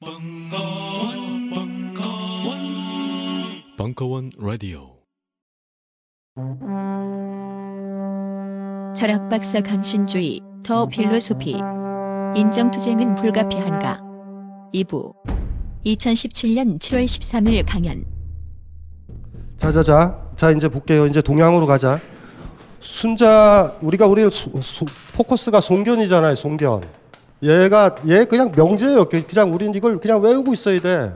벙커원, 벙커원, 벙커원 라디오. 철학 박사 강신주의 더 필로소피. 인정투쟁은 불가피한가? 2부. 2017년 7월 13일 강연. 자자자. 자 이제 볼게요. 이제 동양으로 가자. 순자 우리가 우리 포커스가 송견이잖아요 송견 얘가 얘 그냥 명제예요. 그- 그냥 우린 이걸 그냥 외우고 있어야 돼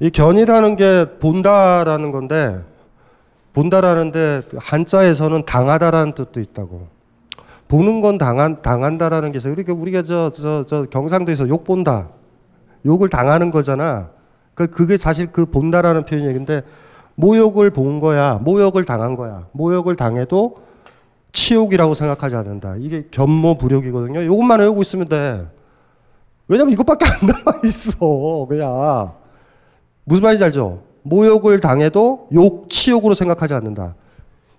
이 견이라는 게 본다라는 건데 본다라는데 한자에서는 당하다라는 뜻도 있다고. 보는 건 당한 당한다라는 게 있어요. 우리가 저 저 저 경상도에서 욕 본다. 욕을 당하는 거잖아. 그 그게 사실 그 본다라는 표현인데 모욕을 본 거야. 모욕을 당한 거야. 모욕을 당해도 치욕이라고 생각하지 않는다. 이게 견모불욕이거든요. 이것만 외우고 있으면 돼. 왜냐면 이것밖에 안 남아 있어. 그냥 무슨 말인지 알죠? 모욕을 당해도 욕, 치욕으로 생각하지 않는다.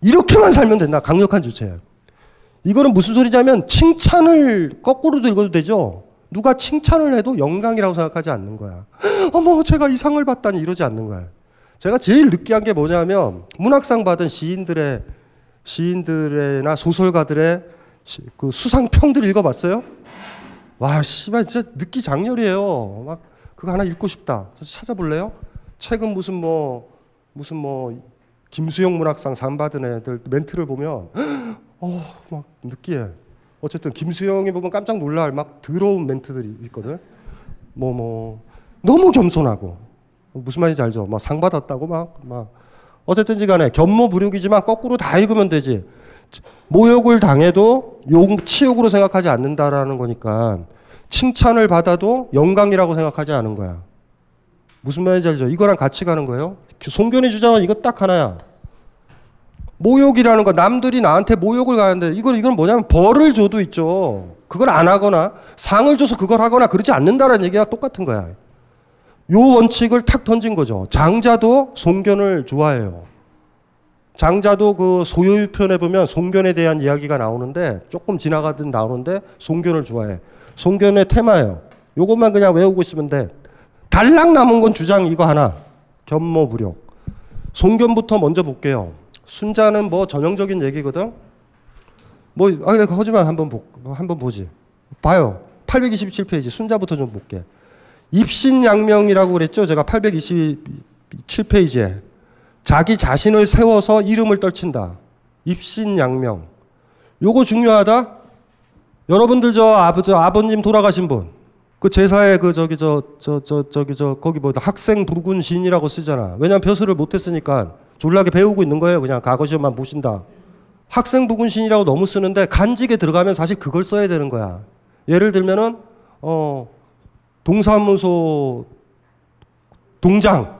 이렇게만 살면 된다. 강력한 주체. 이거는 무슨 소리냐면 칭찬을 거꾸로도 읽어도 되죠. 누가 칭찬을 해도 영광이라고 생각하지 않는 거야. 어머, 제가 이 상을 받다니 이러지 않는 거야. 제가 제일 느끼한 게 뭐냐면 문학상 받은 시인들의 시인들의나 소설가들의 시- 그 수상평들 읽어봤어요? 와, 씨발 진짜 느끼 장렬이에요. 막 그거 하나 읽고 싶다. 찾아볼래요? 최근 무슨 뭐 무슨 뭐 김수영 문학상 상 받은 애들 멘트를 보면 어, 막 느끼해. 어쨌든 김수영이 보면 깜짝 놀랄 막 더러운 멘트들이 있거든. 뭐 뭐 너무 겸손하고 무슨 말인지 알죠? 막 상 받았다고 막, 막. 어쨌든지 간에 견모불욕이지만 거꾸로 다 읽으면 되지. 모욕을 당해도 욕, 치욕으로 생각하지 않는다라는 거니까 칭찬을 받아도 영광이라고 생각하지 않은 거야. 무슨 말인지 알죠? 이거랑 같이 가는 거예요. 송견의 주장은 이거 딱 하나야. 모욕이라는 거 남들이 나한테 모욕을 가는데 이건 이건 뭐냐면 벌을 줘도 있죠. 그걸 안 하거나 상을 줘서 그걸 하거나 그러지 않는다라는 얘기가 똑같은 거야. 요 원칙을 탁 던진 거죠. 장자도 송견을 좋아해요. 장자도 그 소요유 편에 보면 송견에 대한 이야기가 나오는데 조금 지나가듯 나오는데 송견을 좋아해. 송견의 테마예요. 요것만 그냥 외우고 있으면 돼. 달랑 남은 건 주장 이거 하나. 견모불욕. 송견부터 먼저 볼게요. 순자는 뭐 전형적인 얘기거든. 뭐 아, 하지만 한번 보, 한번 보지. 봐요. 827페이지 순자부터 좀 볼게. 입신양명이라고 그랬죠. 제가 827페이지에 자기 자신을 세워서 이름을 떨친다. 입신양명. 요거 중요하다. 여러분들 저 아버지 아버님 돌아가신 분. 그 제사에 그 저기 저 저 저 저 기 저 거기 뭐 학생 부군 신이라고 쓰잖아. 왜냐면 벼슬을 못 했으니까 졸라게 배우고 있는 거예요. 그냥 과거 시험만 보신다. 학생 부군 신이라고 너무 쓰는데 간직에 들어가면 사실 그걸 써야 되는 거야. 예를 들면은 어 동사무소 동장.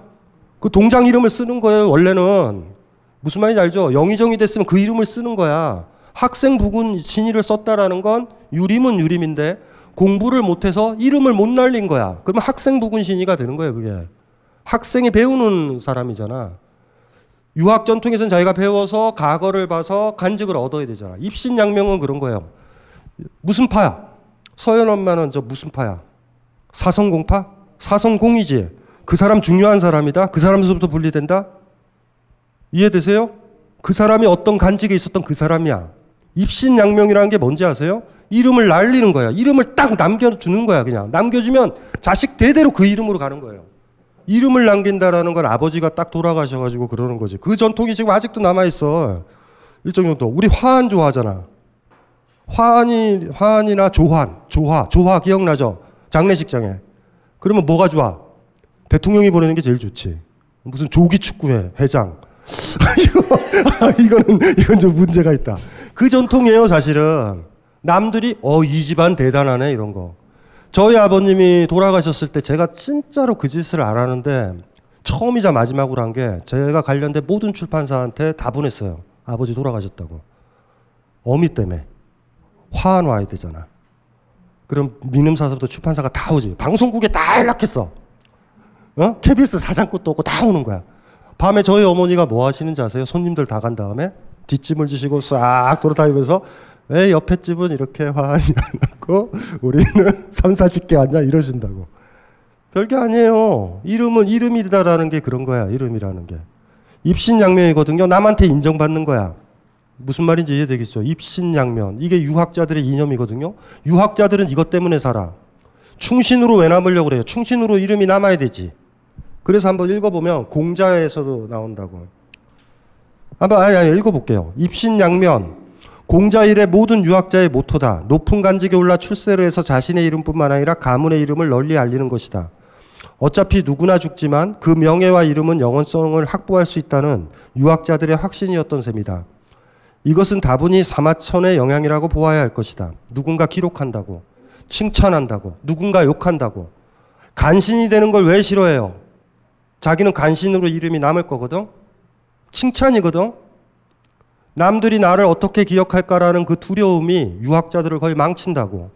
그 동장 이름을 쓰는 거예요 원래는. 무슨 말인지 알죠? 영의정이 됐으면 그 이름을 쓰는 거야. 학생 부군 신의를 썼다라는 건 유림은 유림인데 공부를 못해서 이름을 못 날린 거야. 그러면 학생 부군 신의가 되는 거예요 그게. 학생이 배우는 사람이잖아. 유학 전통에서는 자기가 배워서 과거를 봐서 간직을 얻어야 되잖아. 입신양명은 그런 거예요. 무슨 파야? 서현 엄마는 저 무슨 파야 사성공파? 사성공이지. 그 사람 중요한 사람이다. 그 사람에서부터 분리된다. 이해되세요? 그 사람이 어떤 간직에 있었던 그 사람이야. 입신양명이라는 게 뭔지 아세요? 이름을 날리는 거야. 이름을 딱 남겨주는 거야. 그냥 남겨주면 자식 대대로 그 이름으로 가는 거예요. 이름을 남긴다라는 건 아버지가 딱 돌아가셔가지고 그러는 거지. 그 전통이 지금 아직도 남아 있어. 일정 정도. 우리 화한 좋아하잖아. 화한이 화한이나 조환, 조화, 조화 기억나죠? 장례식장에. 그러면 뭐가 좋아? 대통령이 보내는 게 제일 좋지. 무슨 조기 축구회 회장. 이거 이거는 이건 좀 문제가 있다. 그 전통이에요, 사실은. 남들이 어 이 집안 대단하네 이런 거. 저희 아버님이 돌아가셨을 때 제가 진짜로 그 짓을 안 하는데 처음이자 마지막으로 한 게 제가 관련된 모든 출판사한테 다 보냈어요. 아버지 돌아가셨다고. 어미 때문에 화한 와야 되잖아. 그럼 민음사서부터 출판사가 다 오지. 방송국에 다 연락했어. 어? KBS 사장꽃도 없고 다 오는 거야. 밤에 저희 어머니가 뭐 하시는지 아세요? 손님들 다 간 다음에 뒷짐을 지시고 싹 돌아다니면서 왜 옆에 집은 이렇게 안 왔고 우리는 3, 40개 왔냐 이러신다고. 별게 아니에요. 이름은 이름이다라는 게 그런 거야. 이름이라는 게. 입신양면이거든요. 남한테 인정받는 거야. 무슨 말인지 이해되겠죠? 입신양면. 이게 유학자들의 이념이거든요. 유학자들은 이것 때문에 살아. 충신으로 왜 남으려고 그래요? 충신으로 이름이 남아야 되지. 그래서 한번 읽어보면 공자에서도 나온다고. 한번 아니, 아니 읽어볼게요. 입신양면. 공자일의 모든 유학자의 모토다. 높은 간직에 올라 출세를 해서 자신의 이름뿐만 아니라 가문의 이름을 널리 알리는 것이다. 어차피 누구나 죽지만 그 명예와 이름은 영원성을 확보할 수 있다는 유학자들의 확신이었던 셈이다. 이것은 다분히 사마천의 영향이라고 보아야 할 것이다. 누군가 기록한다고, 칭찬한다고, 누군가 욕한다고. 간신이 되는 걸 왜 싫어해요? 자기는 간신으로 이름이 남을 거거든? 칭찬이거든? 남들이 나를 어떻게 기억할까라는 그 두려움이 유학자들을 거의 망친다고.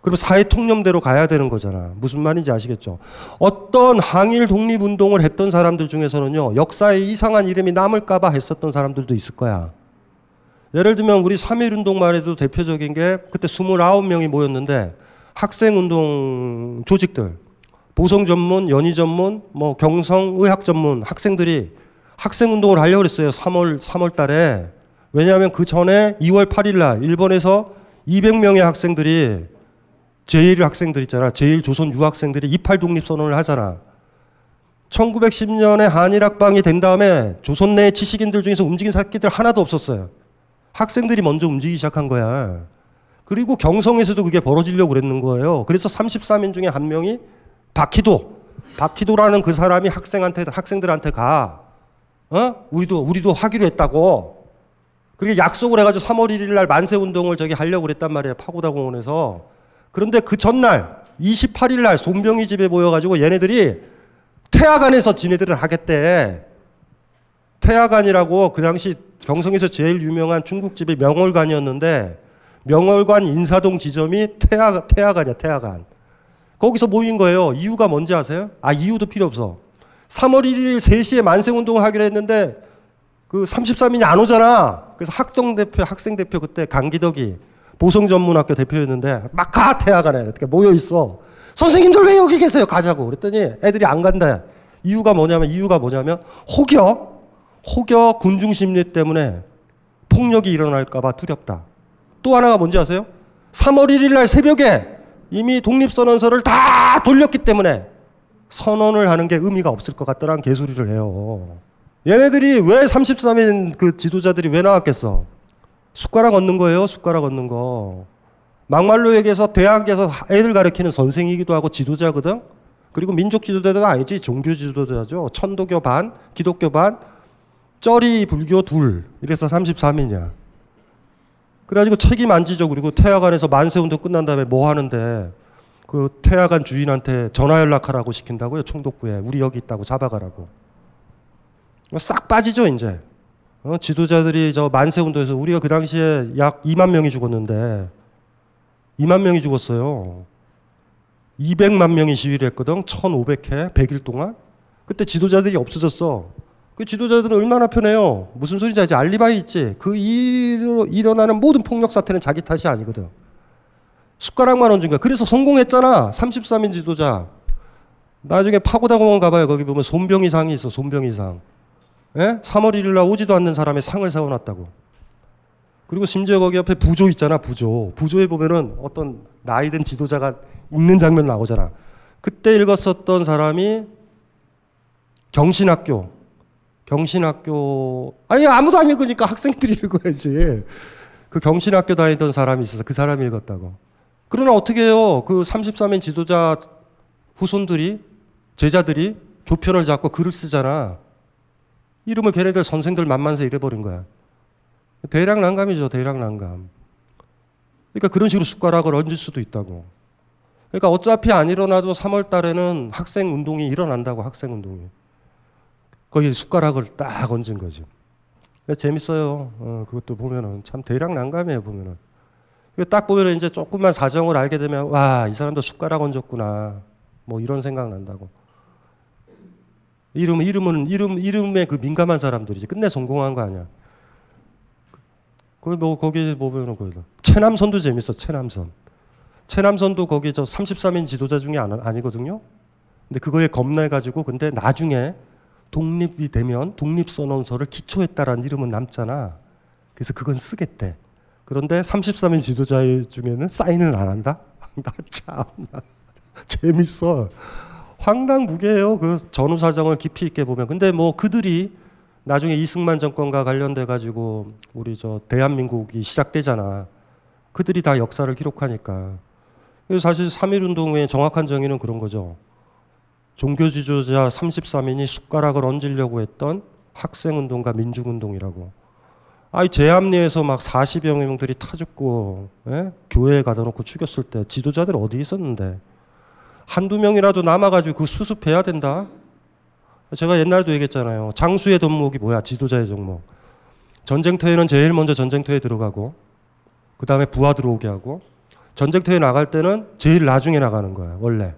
그리고 사회 통념대로 가야 되는 거잖아. 무슨 말인지 아시겠죠? 어떤 항일 독립운동을 했던 사람들 중에서는요, 역사에 이상한 이름이 남을까봐 했었던 사람들도 있을 거야. 예를 들면 우리 3.1운동만 해도 대표적인 게 그때 29명이 모였는데 학생 운동 조직들, 보성 전문, 연희 전문, 뭐 경성 의학 전문 학생들이 학생 운동을 하려고 그랬어요. 3월, 3월 달에. 왜냐하면 그 전에 2월 8일 날 일본에서 200명의 학생들이 제1 학생들 있잖아. 제1조선 유학생들이 이팔 독립 선언을 하잖아. 1910년에 한일 학방이 된 다음에 조선 내 지식인들 중에서 움직인 새끼들 하나도 없었어요. 학생들이 먼저 움직이기 시작한 거야. 그리고 경성에서도 그게 벌어지려고 그랬는 거예요. 그래서 33인 중에 한 명이 박희도, 박희도라는 그 사람이 학생한테 학생들한테 가. 어? 우리도 우리도 하기로 했다고. 그렇게 약속을 해가지고 3월 1일 날 만세 운동을 저기 하려고 그랬단 말이에요. 파고다 공원에서. 그런데 그 전날 28일 날 손병희 집에 모여가지고 얘네들이 태화관에서 지네들은 하겠대. 태화관이라고 그 당시 경성에서 제일 유명한 중국집이 명월관이었는데 명월관 인사동 지점이 태화, 태화관이야 태화관. 거기서 모인 거예요. 이유가 뭔지 아세요? 아 이유도 필요 없어. 3월 1일 3시에 만세운동을 하기로 했는데 그 33인이 안 오잖아. 그래서 학생 대표, 학생 대표 그때 강기덕이 보성 전문학교 대표였는데 막 가 태화관에 이렇게 모여 있어. 선생님들 왜 여기 계세요? 가자고. 그랬더니 애들이 안 간다. 이유가 뭐냐면 이유가 뭐냐면 혹여 혹여 군중 심리 때문에 폭력이 일어날까봐 두렵다. 또 하나가 뭔지 아세요? 3월 1일 날 새벽에 이미 독립선언서를 다 돌렸기 때문에 선언을 하는 게 의미가 없을 것 같다라는 개소리를 해요. 얘네들이 왜 33인 그 지도자들이 왜 나왔겠어? 숟가락 얻는 거예요, 숟가락 얻는 거. 막말로 얘기해서 대학에서 애들 가르치는 선생이기도 하고 지도자거든? 그리고 민족 지도자도 아니지, 종교 지도자죠. 천도교 반, 기독교 반, 쩌리 불교 둘. 이래서 33이냐. 그래가지고 책임 안 지죠. 그리고 태화관에서 만세 운동 끝난 다음에 뭐 하는데 그 태화관 주인한테 전화 연락하라고 시킨다고요. 총독부에. 우리 여기 있다고 잡아가라고. 싹 빠지죠, 이제. 어, 지도자들이 저 만세 운동에서 우리가 그 당시에 약 2만 명이 죽었는데 2만 명이 죽었어요. 200만 명이 시위를 했거든. 1,500회 100일 동안. 그때 지도자들이 없어졌어. 그 지도자들은 얼마나 편해요. 무슨 소리인지 알지? 알리바이 있지. 그 일로 일어나는 모든 폭력 사태는 자기 탓이 아니거든. 숟가락만 얹은 거야. 그래서 성공했잖아. 33인 지도자. 나중에 파고다 공원 가봐요. 거기 보면 손병 이상이 있어. 손병 이상. 예? 3월 1일 날 오지도 않는 사람의 상을 세워놨다고. 그리고 심지어 거기 옆에 부조 있잖아. 부조. 부조에 보면은 어떤 나이든 지도자가 읽는 장면 나오잖아. 그때 읽었었던 사람이 경신학교. 경신학교 아니 아무도 안 읽으니까 학생들이 읽어야지. 그 경신학교 다니던 사람이 있어서 그 사람이 읽었다고. 그러나 어떻게 해요? 그 33인 지도자 후손들이 제자들이 교편을 잡고 글을 쓰잖아. 이름을 걔네들 선생들 만만세 이래버린 거야. 대략 난감이죠. 대략 난감. 그러니까 그런 식으로 숟가락을 얹을 수도 있다고. 그러니까 어차피 안 일어나도 3월 달에는 학생 운동이 일어난다고 학생 운동이. 거기에 숟가락을 딱 얹은 거지. 재밌어요. 어, 그것도 보면은 참 대략 난감해요 보면은. 딱 보면은 이제 조금만 사정을 알게 되면 와 이 사람도 숟가락 얹었구나. 뭐 이런 생각 난다고. 이름 이름은 이름 이름에 그 민감한 사람들이지 끝내 성공한 거 아니야. 거기 뭐 거기 보면은 거기 체남선도 재밌어 체남선. 체남선도 거기 저 33인 지도자 중에 아니거든요. 근데 그거에 겁내가지고 근데 나중에 독립이 되면 독립선언서를 기초했다라는 이름은 남잖아. 그래서 그건 쓰겠대. 그런데 33인 지도자 중에는 사인을 안 한다? 나 참, 재밌어. 황당무계예요. 그 전후 사정을 깊이 있게 보면. 근데 뭐 그들이 나중에 이승만 정권과 관련돼 가지고 우리 저 대한민국이 시작되잖아. 그들이 다 역사를 기록하니까. 사실 3.1 운동의 정확한 정의는 그런 거죠. 종교 지도자 33인이 숟가락을 얹으려고 했던 학생 운동과 민중 운동이라고. 아이 제합리에서 막 40여 명들이 타 죽고 예? 교회에 가다 놓고 죽였을 때 지도자들 어디 있었는데 한두 명이라도 남아가지고 그 수습해야 된다. 제가 옛날도 얘기했잖아요. 장수의 덕목이 뭐야? 지도자의 덕목. 전쟁터에는 제일 먼저 전쟁터에 들어가고 그 다음에 부하 들어오게 하고 전쟁터에 나갈 때는 제일 나중에 나가는 거야 원래.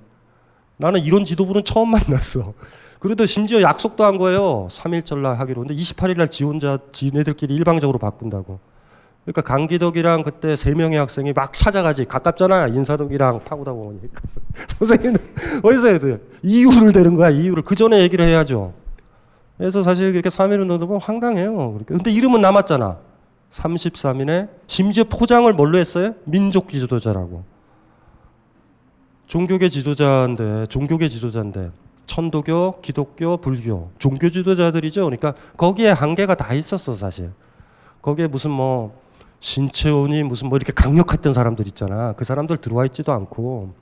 나는 이런 지도부는 처음 만났어. 그래도 심지어 약속도 한 거예요. 3일절 날 하기로. 근데 28일 날 지원자 지네들끼리 일방적으로 바꾼다고. 그러니까 강기덕이랑 그때 세 명의 학생이 막 찾아가지. 가깝잖아. 인사동이랑 파고다 보니 선생님은 어디서 해야 돼 이유를 대는 거야 이유를. 그 전에 얘기를 해야죠. 그래서 사실 이렇게 3.1 운동도 보면 황당해요. 근데 이름은 남았잖아. 33인에 심지어 포장을 뭘로 했어요? 민족 지도자라고 종교계 지도자인데 종교계 지도자인데 천도교 기독교 불교 종교 지도자들이죠 그러니까 거기에 한계가 다 있었어 사실 거기에 무슨 뭐 신채원이 무슨 뭐 이렇게 강력했던 사람들 있잖아. 그 사람들 들어와 있지도 않고.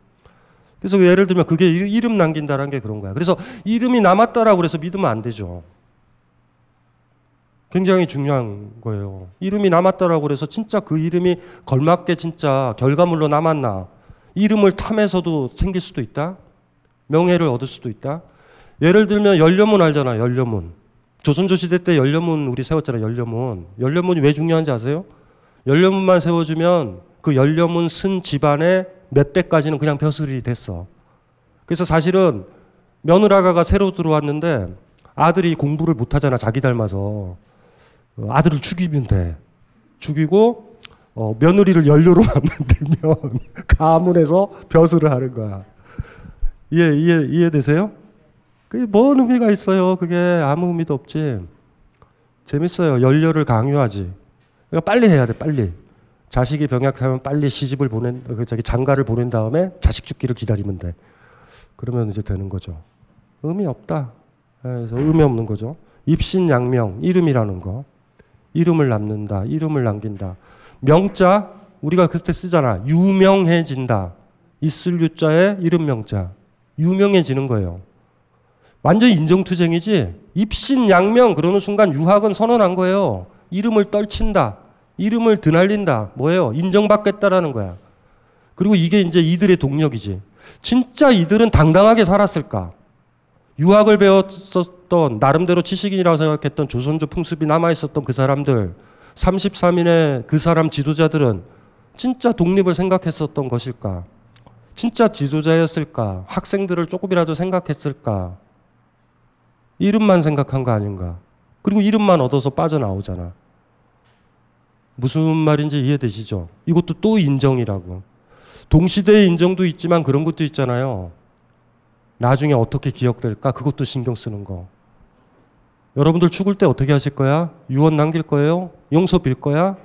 그래서 예를 들면 그게 이름 남긴다라는 게 그런 거야. 그래서 이름이 남았다라고 그래서 믿으면 안 되죠. 굉장히 중요한 거예요. 이름이 남았다라고 그래서 진짜 그 이름이 걸맞게 진짜 결과물로 남았나. 이름을 탐해서도 생길 수도 있다. 명예를 얻을 수도 있다. 예를 들면 연료문 알잖아. 연료문. 조선조 시대 때 연료문 우리 세웠잖아. 연료문. 연료문이 왜 중요한지 아세요? 연료문만 세워주면 그 연료문 쓴 집안의 몇 대까지는 그냥 벼슬이 됐어. 그래서 사실은 며느라가가 새로 들어왔는데 아들이 공부를 못하잖아 자기 닮아서 어, 아들을 죽이면 돼. 죽이고 어, 며느리를 연료로만 만들면 가문에서 벼슬을 하는 거야. 이해 이해 이해되세요? 그게 뭔 의미가 있어요? 그게 아무 의미도 없지. 재밌어요. 연료를 강요하지. 그러니까 빨리 해야 돼, 빨리. 자식이 병약하면 빨리 시집을 보낸, 그 저기 장가를 보낸 다음에 자식 죽기를 기다리면 돼. 그러면 이제 되는 거죠. 의미 없다. 그래서 의미 없는 거죠. 입신양명, 이름이라는 거. 이름을 남는다, 이름을 남긴다. 명자, 우리가 그때 쓰잖아. 유명해진다. 있을 유자에 이름 명자. 유명해지는 거예요. 완전 인정투쟁이지. 입신양명 그러는 순간 유학은 선언한 거예요. 이름을 떨친다. 이름을 드날린다. 뭐예요? 인정받겠다라는 거야. 그리고 이게 이제 이들의 동력이지. 진짜 이들은 당당하게 살았을까? 유학을 배웠었던 나름대로 지식인이라고 생각했던 조선조 풍습이 남아 있었던 그 사람들 33인의 그 사람 지도자들은 진짜 독립을 생각했었던 것일까? 진짜 지도자였을까? 학생들을 조금이라도 생각했을까? 이름만 생각한 거 아닌가? 그리고 이름만 얻어서 빠져나오잖아. 무슨 말인지 이해되시죠? 이것도 또 인정이라고. 동시대의 인정도 있지만 그런 것도 있잖아요. 나중에 어떻게 기억될까? 그것도 신경 쓰는 거. 여러분들 죽을 때 어떻게 하실 거야? 유언 남길 거예요? 용서 빌 거야?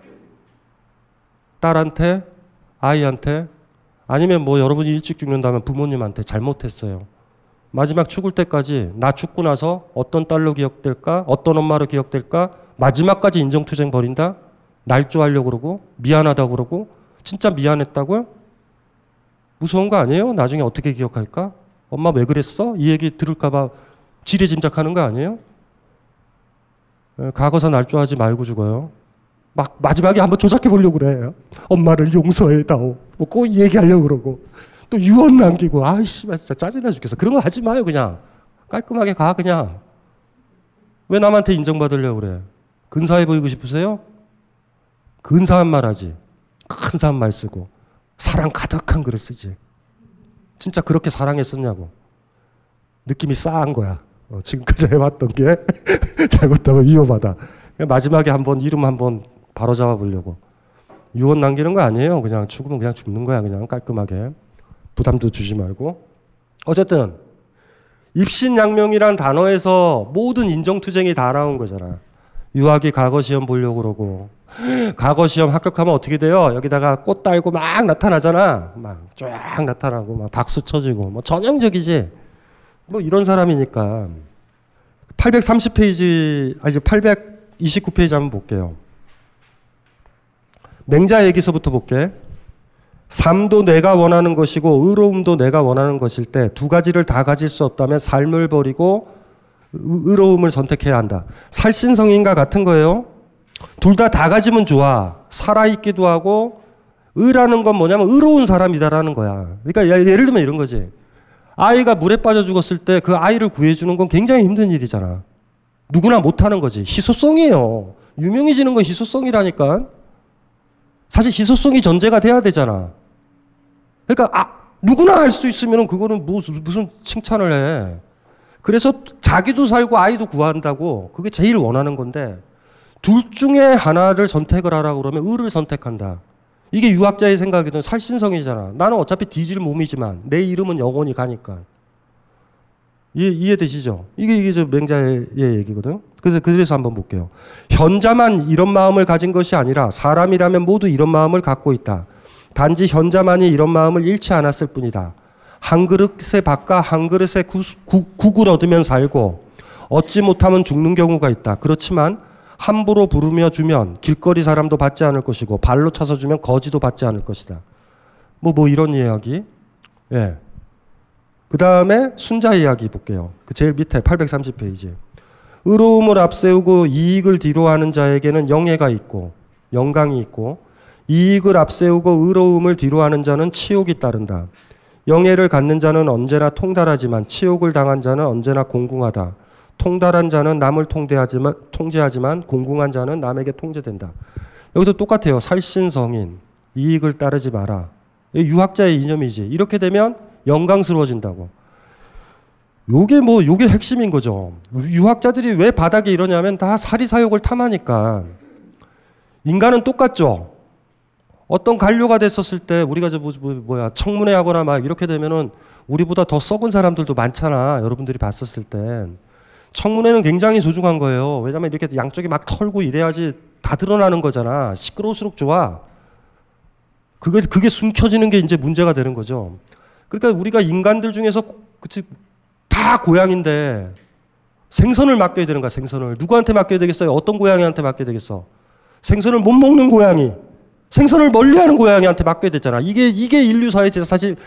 딸한테? 아이한테? 아니면 뭐 여러분이 일찍 죽는다면 부모님한테 잘못했어요. 마지막 죽을 때까지 나 죽고 나서 어떤 딸로 기억될까? 어떤 엄마로 기억될까? 마지막까지 인정투쟁 벌인다? 날조하려고 그러고 미안하다고 그러고 진짜 미안했다고요? 무서운 거 아니에요? 나중에 어떻게 기억할까? 엄마 왜 그랬어? 이 얘기 들을까 봐 지레짐작하는 거 아니에요? 과거사 날조하지 말고 죽어요. 막 마지막에 한번 조작해 보려고 그래. 엄마를 용서해다오. 뭐꼭 얘기하려고 그러고 또 유언 남기고 아이씨 진짜 짜증나 죽겠어. 그런 거 하지 마요 그냥 깔끔하게 가 그냥. 왜 남한테 인정받으려고 그래? 근사해 보이고 싶으세요? 근사한 말 하지. 큰사한 말 쓰고. 사랑 가득한 글을 쓰지. 진짜 그렇게 사랑했었냐고. 느낌이 싸한 거야. 어, 지금까지 해왔던 게 잘못하면 위험하다. 마지막에 한번 이름 한번 바로 잡아보려고. 유언 남기는 거 아니에요. 그냥 죽으면 그냥 죽는 거야. 그냥 깔끔하게. 부담도 주지 말고. 어쨌든 입신양명이란 단어에서 모든 인정투쟁이 다 나온 거잖아. 유학이 과거 시험 보려고 그러고 과거 시험 합격하면 어떻게 돼요? 여기다가 꽃 달고 막 나타나잖아. 막 쫙 나타나고 막 박수 쳐주고 뭐 전형적이지. 뭐 이런 사람이니까 830페이지 아니 829페이지 한번 볼게요. 맹자 얘기서부터 볼게. 삶도 내가 원하는 것이고 의로움도 내가 원하는 것일 때 두 가지를 다 가질 수 없다면 삶을 버리고 의로움을 선택해야 한다. 살신성인과 같은 거예요. 둘 다다 가지면 좋아. 살아있기도 하고 의라는 건 뭐냐면 의로운 사람이다라는 거야. 그러니까 예를 들면 이런 거지. 아이가 물에 빠져 죽었을 때 그 아이를 구해주는 건 굉장히 힘든 일이잖아. 누구나 못하는 거지. 희소성이에요. 유명해지는 건 희소성이라니까. 사실 희소성이 전제가 돼야 되잖아. 그러니까 아, 누구나 할 수 있으면 그거는 무슨, 무슨 칭찬을 해. 그래서 자기도 살고 아이도 구한다고 그게 제일 원하는 건데 둘 중에 하나를 선택을 하라고 그러면 의를 선택한다. 이게 유학자의 생각이든 살신성이잖아. 나는 어차피 뒤질 몸이지만 내 이름은 영원히 가니까. 이해, 이해되시죠? 이게, 이게 저 맹자의 얘기거든. 그래서, 그래서 한번 볼게요. 현자만 이런 마음을 가진 것이 아니라 사람이라면 모두 이런 마음을 갖고 있다. 단지 현자만이 이런 마음을 잃지 않았을 뿐이다. 한 그릇에 밥과 한 그릇에 구, 구, 국을 얻으면 살고 얻지 못하면 죽는 경우가 있다. 그렇지만 함부로 부르며 주면 길거리 사람도 받지 않을 것이고 발로 차서 주면 거지도 받지 않을 것이다. 뭐, 뭐 이런 이야기. 예. 그 다음에 순자 이야기 볼게요. 그 제일 밑에 830페이지. 의로움을 앞세우고 이익을 뒤로하는 자에게는 영예가 있고 영광이 있고 이익을 앞세우고 의로움을 뒤로하는 자는 치욕이 따른다. 영예를 갖는 자는 언제나 통달하지만 치욕을 당한 자는 언제나 공궁하다. 통달한 자는 남을 통제하지만, 통제하지만 공궁한 자는 남에게 통제된다. 여기도 똑같아요. 살신성인, 이익을 따르지 마라. 유학자의 이념이지. 이렇게 되면 영광스러워진다고. 요게 뭐, 요게 핵심인 거죠. 유학자들이 왜 바닥에 이러냐면 다 사리사욕을 탐하니까. 인간은 똑같죠. 어떤 관료가 됐었을 때 우리가 저 뭐, 뭐, 야 청문회 하거나 막 이렇게 되면은 우리보다 더 썩은 사람들도 많잖아. 여러분들이 봤었을 땐. 청문회는 굉장히 소중한 거예요. 왜냐면 이렇게 양쪽이 막 털고 이래야지 다 드러나는 거잖아. 시끄러울수록 좋아. 그게, 그게 숨겨지는 게 이제 문제가 되는 거죠. 그러니까 우리가 인간들 중에서 그치, 다 고양인데 생선을 맡겨야 되는 거야, 생선을. 누구한테 맡겨야 되겠어요? 어떤 고양이한테 맡겨야 되겠어? 생선을 못 먹는 고양이. 생선을 멀리 하는 고양이한테 맡겨야 되잖아. 이게, 이게 인류사의 사실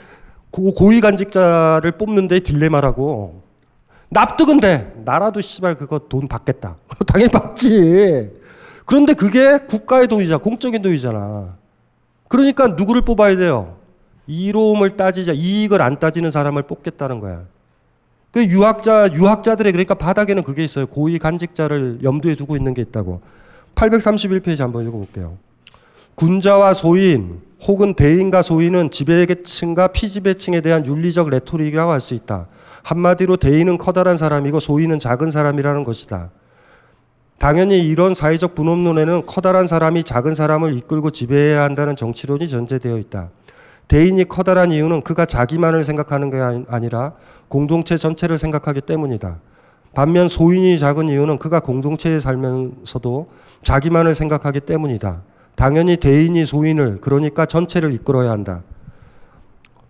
고위 간직자를 뽑는 데 딜레마라고. 납득은 돼. 나라도 씨발 그거 돈 받겠다. 당연히 받지. 그런데 그게 국가의 돈이잖아. 공적인 돈이잖아. 그러니까 누구를 뽑아야 돼요? 이로움을 따지자, 이익을 안 따지는 사람을 뽑겠다는 거야. 그 유학자, 유학자들의 그러니까 바닥에는 그게 있어요. 고위 관직자를 염두에 두고 있는 게 있다고. 831페이지 한번 읽어볼게요. 군자와 소인 혹은 대인과 소인은 지배계층과 피지배층에 대한 윤리적 레토릭이라고 할 수 있다. 한마디로 대인은 커다란 사람이고 소인은 작은 사람이라는 것이다. 당연히 이런 사회적 분업론에는 커다란 사람이 작은 사람을 이끌고 지배해야 한다는 정치론이 전제되어 있다. 대인이 커다란 이유는 그가 자기만을 생각하는 게 아니라 공동체 전체를 생각하기 때문이다. 반면 소인이 작은 이유는 그가 공동체에 살면서도 자기만을 생각하기 때문이다. 당연히 대인이 소인을 그러니까 전체를 이끌어야 한다.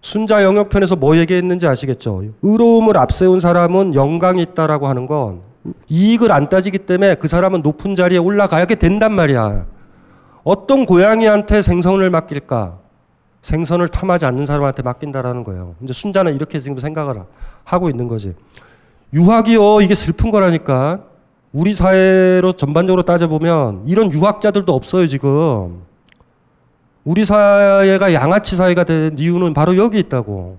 순자 영역편에서 뭐 얘기했는지 아시겠죠? 의로움을 앞세운 사람은 영광이 있다라고 하는 건 이익을 안 따지기 때문에 그 사람은 높은 자리에 올라가게 된단 말이야. 어떤 고양이한테 생선을 맡길까? 생선을 탐하지 않는 사람한테 맡긴다라는 거예요. 이제 순자는 이렇게 지금 생각을 하고 있는 거지. 유학이요, 이게 슬픈 거라니까. 우리 사회로 전반적으로 따져보면 이런 유학자들도 없어요, 지금. 우리 사회가 양아치 사회가 된 이유는 바로 여기 있다고.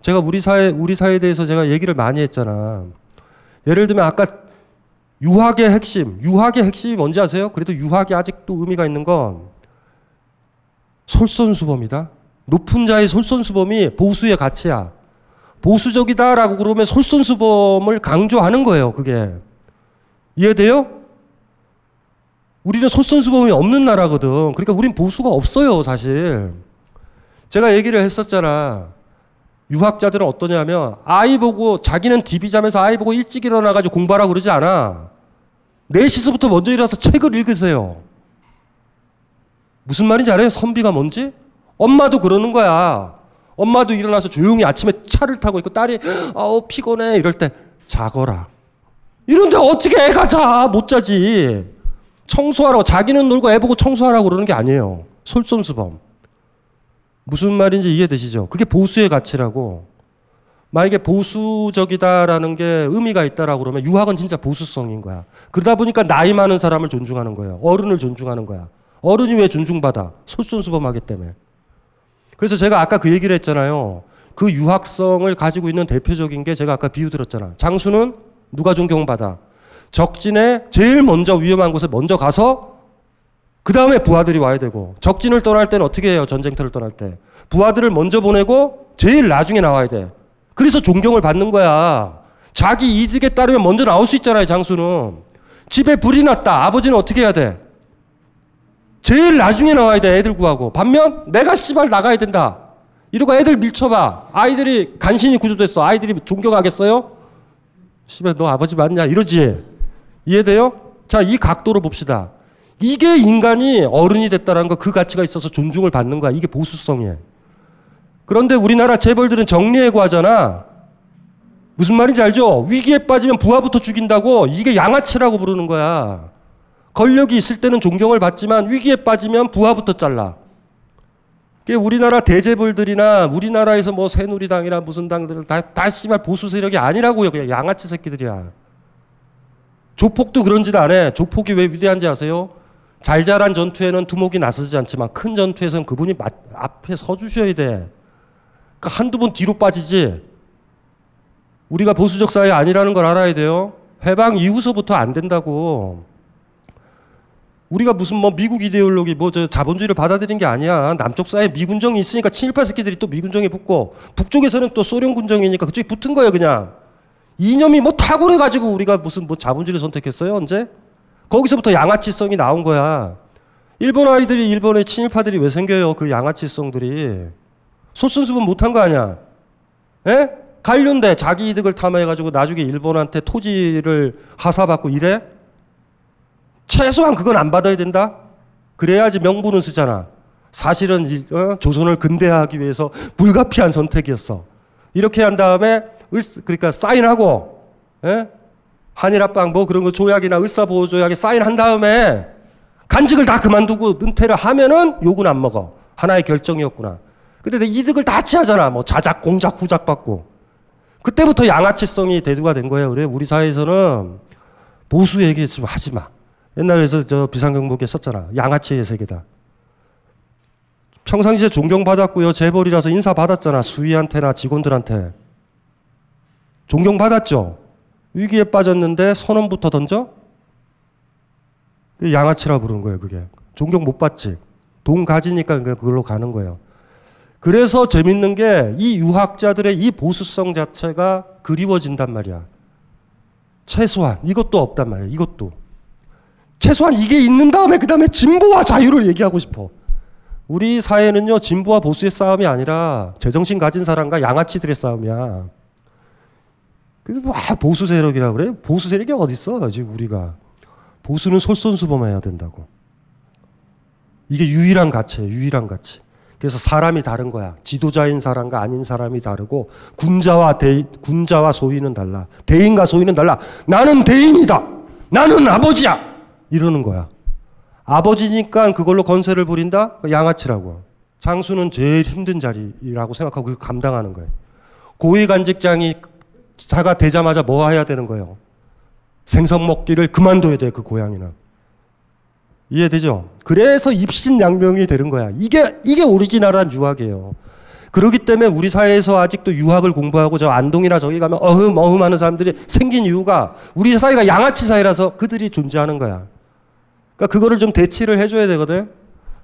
제가 우리 사회, 우리 사회에 대해서 제가 얘기를 많이 했잖아. 예를 들면 아까 유학의 핵심, 유학의 핵심이 뭔지 아세요? 그래도 유학이 아직도 의미가 있는 건 솔선수범이다. 높은 자의 솔선수범이 보수의 가치야. 보수적이다라고 그러면 솔선수범을 강조하는 거예요, 그게. 이해돼요? 우리는 솔선수범이 없는 나라거든. 그러니까 우린 보수가 없어요, 사실. 제가 얘기를 했었잖아. 유학자들은 어떠냐면 아이 보고 자기는 디비 자면서 아이 보고 일찍 일어나가지고 공부하라고 그러지 않아. 4시서부터 먼저 일어나서 책을 읽으세요. 무슨 말인지 알아요? 선비가 뭔지? 엄마도 그러는 거야. 엄마도 일어나서 조용히 아침에 차를 타고 있고 딸이 아우 피곤해 이럴 때 자거라. 이런데 어떻게 애가 자? 못 자지. 청소하라고 자기는 놀고 애 보고 청소하라고 그러는 게 아니에요. 솔선수범. 무슨 말인지 이해되시죠? 그게 보수의 가치라고. 만약에 보수적이다라는 게 의미가 있다라고 그러면 유학은 진짜 보수성인 거야. 그러다 보니까 나이 많은 사람을 존중하는 거예요. 어른을 존중하는 거야. 어른이 왜 존중받아? 솔선수범하기 때문에. 그래서 제가 아까 그 얘기를 했잖아요. 그 유학성을 가지고 있는 대표적인 게 제가 아까 비유 들었잖아. 장수는 누가 존경받아? 적진에 제일 먼저 위험한 곳에 먼저 가서 그 다음에 부하들이 와야 되고 적진을 떠날 때는 어떻게 해요? 전쟁터를 떠날 때. 부하들을 먼저 보내고 제일 나중에 나와야 돼. 그래서 존경을 받는 거야. 자기 이득에 따르면 먼저 나올 수 있잖아요, 장수는. 집에 불이 났다. 아버지는 어떻게 해야 돼? 제일 나중에 나와야 돼, 애들 구하고. 반면 내가 씨발 나가야 된다. 이러고 애들 밀쳐봐. 아이들이 간신히 구조됐어. 아이들이 존경하겠어요? 씨발 너 아버지 맞냐? 이러지. 이해돼요? 자, 이 각도로 봅시다. 이게 인간이 어른이 됐다는 거 그 가치가 있어서 존중을 받는 거야. 이게 보수성이에요. 그런데 우리나라 재벌들은 정리해고하잖아. 무슨 말인지 알죠? 위기에 빠지면 부하부터 죽인다고 이게 양아치라고 부르는 거야. 권력이 있을 때는 존경을 받지만 위기에 빠지면 부하부터 잘라. 우리나라 대재벌들이나 우리나라에서 뭐 새누리당이나 무슨 당들은 다, 다 씨발 보수 세력이 아니라고요. 그냥 양아치 새끼들이야. 조폭도 그런 짓 안 해. 조폭이 왜 위대한지 아세요? 잘 자란 전투에는 두목이 나서지 않지만 큰 전투에서는 그분이 맞, 앞에 서 주셔야 돼. 그러니까 한두 번 뒤로 빠지지. 우리가 보수적 사회 아니라는 걸 알아야 돼요. 해방 이후서부터 안 된다고. 우리가 무슨 뭐 미국 이데올로기 뭐 저 자본주의를 받아들인 게 아니야. 남쪽 사회에 미군정이 있으니까 친일파 새끼들이 또 미군정에 붙고 북쪽에서는 또 소련 군정이니까 그쪽에 붙은 거예요, 그냥. 이념이 뭐 탁월해 가지고 우리가 무슨 뭐 자본주의를 선택했어요, 언제? 거기서부터 양아치성이 나온 거야. 일본 아이들이 일본의 친일파들이 왜 생겨요? 그 양아치성들이. 소순수분 못한 거 아니야? 예? 관련돼 자기 이득을 탐해가지고 나중에 일본한테 토지를 하사받고 이래? 최소한 그건 안 받아야 된다? 그래야지 명분은 쓰잖아. 사실은 일- 어? 조선을 근대화하기 위해서 불가피한 선택이었어. 이렇게 한 다음에 을, 그러니까 사인하고 예? 한일합방 뭐 그런 거 조약이나 을사보호 조약에 사인한 다음에 간직을 다 그만두고 은퇴를 하면은 욕은 안 먹어. 하나의 결정이었구나. 근데 내 이득을 다 취하잖아. 뭐 자작, 공작, 후작 받고. 그때부터 양아치성이 대두가 된 거예요. 그래 우리 사회에서는 보수 얘기 좀 하지 마. 옛날에서 저 비상경보기에 썼잖아. 양아치의 세계다. 평상시에 존경받았고요. 재벌이라서 인사받았잖아. 수위한테나 직원들한테. 존경받았죠. 위기에 빠졌는데 선언부터 던져? 그 양아치라 부르는 거예요, 그게. 존경 못 받지. 돈 가지니까 그걸로 가는 거예요. 그래서 재밌는 게 이 유학자들의 이 보수성 자체가 그리워진단 말이야. 최소한 이것도 없단 말이야. 이것도. 최소한 이게 있는 다음에 그 다음에 진보와 자유를 얘기하고 싶어. 우리 사회는요 진보와 보수의 싸움이 아니라 제정신 가진 사람과 양아치들의 싸움이야. 그래서 뭐 아, 보수 세력이라 그래? 보수 세력이 어디 있어 지금 우리가 보수는 솔선수범해야 된다고. 이게 유일한 가치예요. 유일한 가치. 그래서 사람이 다른 거야. 지도자인 사람과 아닌 사람이 다르고 군자와 대 군자와 소인은 달라. 대인과 소인은 달라. 나는 대인이다. 나는 아버지야. 이러는 거야. 아버지니까 그걸로 건세를 부린다? 양아치라고. 장수는 제일 힘든 자리라고 생각하고 감당하는 거예요. 고위간직장이 자가 되자마자 뭐 해야 되는 거예요? 생선 먹기를 그만둬야 돼, 그 고양이는. 이해되죠? 그래서 입신양명이 되는 거야. 이게, 이게 오리지널한 유학이에요. 그렇기 때문에 우리 사회에서 아직도 유학을 공부하고 저 안동이나 저기 가면 어흠, 어흠 하는 사람들이 생긴 이유가 우리 사회가 양아치 사회라서 그들이 존재하는 거야. 그러니까 그거를 좀 대치를 해줘야 되거든.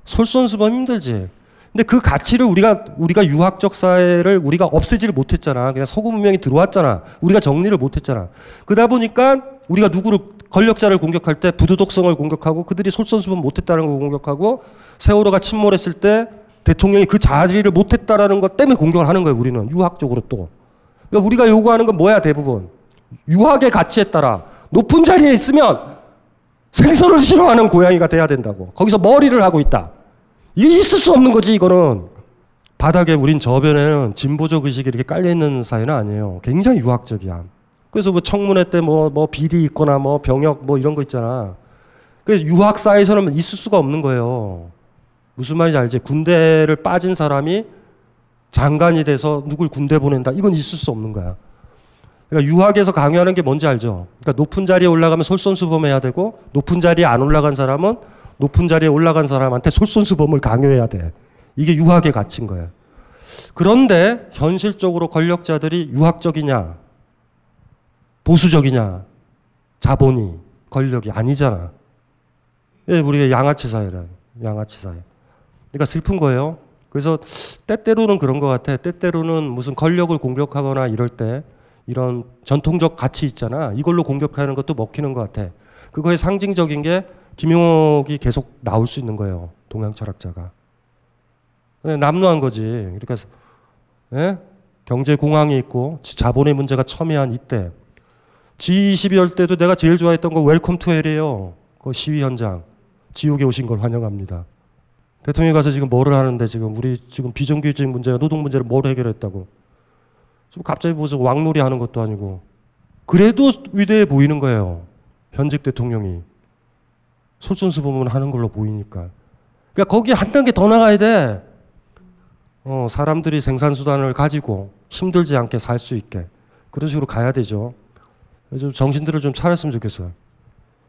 솔선수범 힘들지. 근데 그 가치를 우리가 우리가 유학적 사회를 우리가 없애지를 못했잖아. 그냥 서구 문명이 들어왔잖아. 우리가 정리를 못했잖아. 그러다 보니까 우리가 누구를 권력자를 공격할 때 부도덕성을 공격하고 그들이 솔선수범 못했다는 걸 공격하고 세월호가 침몰했을 때 대통령이 그 자리를 못했다라는 것 때문에 공격을 하는 거예요. 우리는 유학적으로 또. 그러니까 우리가 요구하는 건 뭐야 대부분 유학의 가치에 따라 높은 자리에 있으면 생선을 싫어하는 고양이가 돼야 된다고. 거기서 머리를 하고 있다. 이게 있을 수 없는 거지 이거는. 바닥에 우린 저변에는 진보적 의식이 이렇게 깔려 있는 사회는 아니에요. 굉장히 유학적이야. 그래서 뭐 청문회 때 뭐 뭐 비리 있거나 뭐 병역 뭐 이런 거 있잖아. 그래서 유학 사회에서는 있을 수가 없는 거예요. 무슨 말인지 알지? 군대를 빠진 사람이 장관이 돼서 누굴 군대 보낸다. 이건 있을 수 없는 거야. 그러니까 유학에서 강요하는 게 뭔지 알죠? 그러니까 높은 자리에 올라가면 솔선수범해야 되고 높은 자리에 안 올라간 사람은 높은 자리에 올라간 사람한테 솔선수범을 강요해야 돼. 이게 유학의 가치인 거예요. 그런데 현실적으로 권력자들이 유학적이냐, 보수적이냐, 자본이, 권력이 아니잖아. 예, 우리가 양아치 사회라. 양아치 사회. 그러니까 슬픈 거예요. 그래서 때때로는 그런 것 같아. 때때로는 무슨 권력을 공격하거나 이럴 때 이런 전통적 가치 있잖아. 이걸로 공격하는 것도 먹히는 것 같아. 그거의 상징적인 게 김용옥이 계속 나올 수 있는 거예요. 동양 철학자가. 네, 남루한 거지. 그러니까 예? 경제 공황이 있고 자본의 문제가 첨예한 이때 G20 열 때도 내가 제일 좋아했던 거 Welcome to Hell이에요. 그 시위 현장. 지옥에 오신 걸 환영합니다. 대통령이 가서 지금 뭐를 하는데 지금 우리 지금 비정규직 문제가 노동 문제를 뭘 해결했다고. 좀 갑자기 무슨 왕놀이 하는 것도 아니고. 그래도 위대해 보이는 거예요. 현직 대통령이. 솔선수범을 하는 걸로 보이니까. 그러니까 거기 한 단계 더 나가야 돼. 어, 사람들이 생산수단을 가지고 힘들지 않게 살 수 있게. 그런 식으로 가야 되죠. 좀 정신들을 좀 차렸으면 좋겠어요.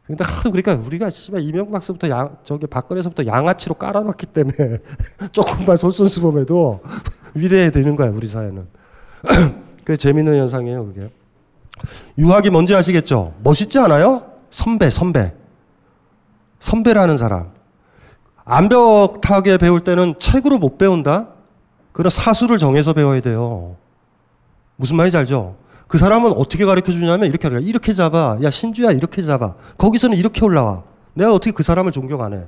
근데 하도 그러니까 우리가 씨발 이명박서부터 양 저기 박근혜서부터 양아치로 깔아놨기 때문에 조금만 솔선수범해도 위대해 되는 거야 우리 사회는. 그게 재밌는 현상이에요 그게. 유학이 뭔지 아시겠죠? 멋있지 않아요? 선배 선배. 선배라는 사람. 암벽타게 배울 때는 책으로 못 배운다. 그런 사수를 정해서 배워야 돼요. 무슨 말인지 알죠? 그 사람은 어떻게 가르쳐 주냐면 이렇게 하라. 이렇게 잡아. 야, 신주야, 이렇게 잡아. 거기서는 이렇게 올라와. 내가 어떻게 그 사람을 존경 안 해.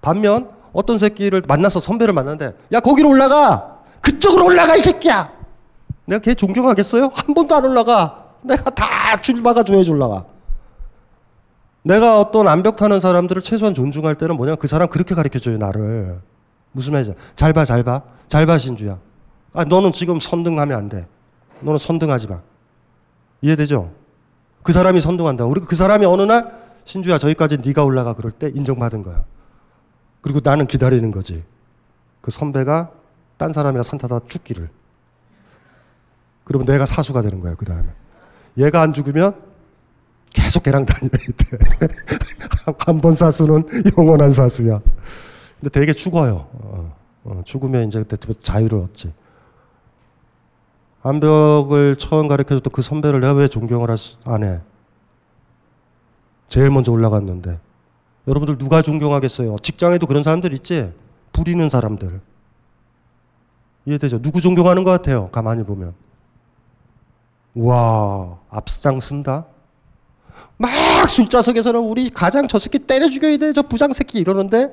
반면 어떤 새끼를 만나서 선배를 만났는데 야, 거기로 올라가. 그쪽으로 올라가, 이 새끼야. 내가 걔 존경하겠어요? 한 번도 안 올라가. 내가 다 줄 막아줘야지 올라가. 내가 어떤 암벽 타는 사람들을 최소한 존중할 때는 뭐냐면 그 사람 그렇게 가르쳐 줘요, 나를. 무슨 말이지? 잘 봐, 잘 봐. 신주야. 아, 너는 지금 선등하면 안 돼. 너는 선등하지 마. 이해되죠? 그 사람이 선동한다. 우리 그 사람이 어느 날 신주야 저기까지 네가 올라가 그럴 때 인정받은 거야. 그리고 나는 기다리는 거지. 그 선배가 딴 사람이랑 산 타다 죽기를. 그러면 내가 사수가 되는 거야 그 다음에. 얘가 안 죽으면 계속 걔랑 다녀야 돼. 한 번 사수는 영원한 사수야. 근데 되게 죽어요. 어, 어, 죽으면 이제 그때 자유를 얻지. 암벽을 처음 가르쳐줬던 그 선배를 내가 왜 존경을 안 해? 제일 먼저 올라갔는데. 여러분들 누가 존경하겠어요? 직장에도 그런 사람들 있지? 부리는 사람들. 이해되죠? 누구 존경하는 것 같아요? 가만히 보면. 와, 앞장 쓴다? 막 술자석에서는 우리 가장 저 새끼 때려 죽여야 돼. 저 부장 새끼 이러는데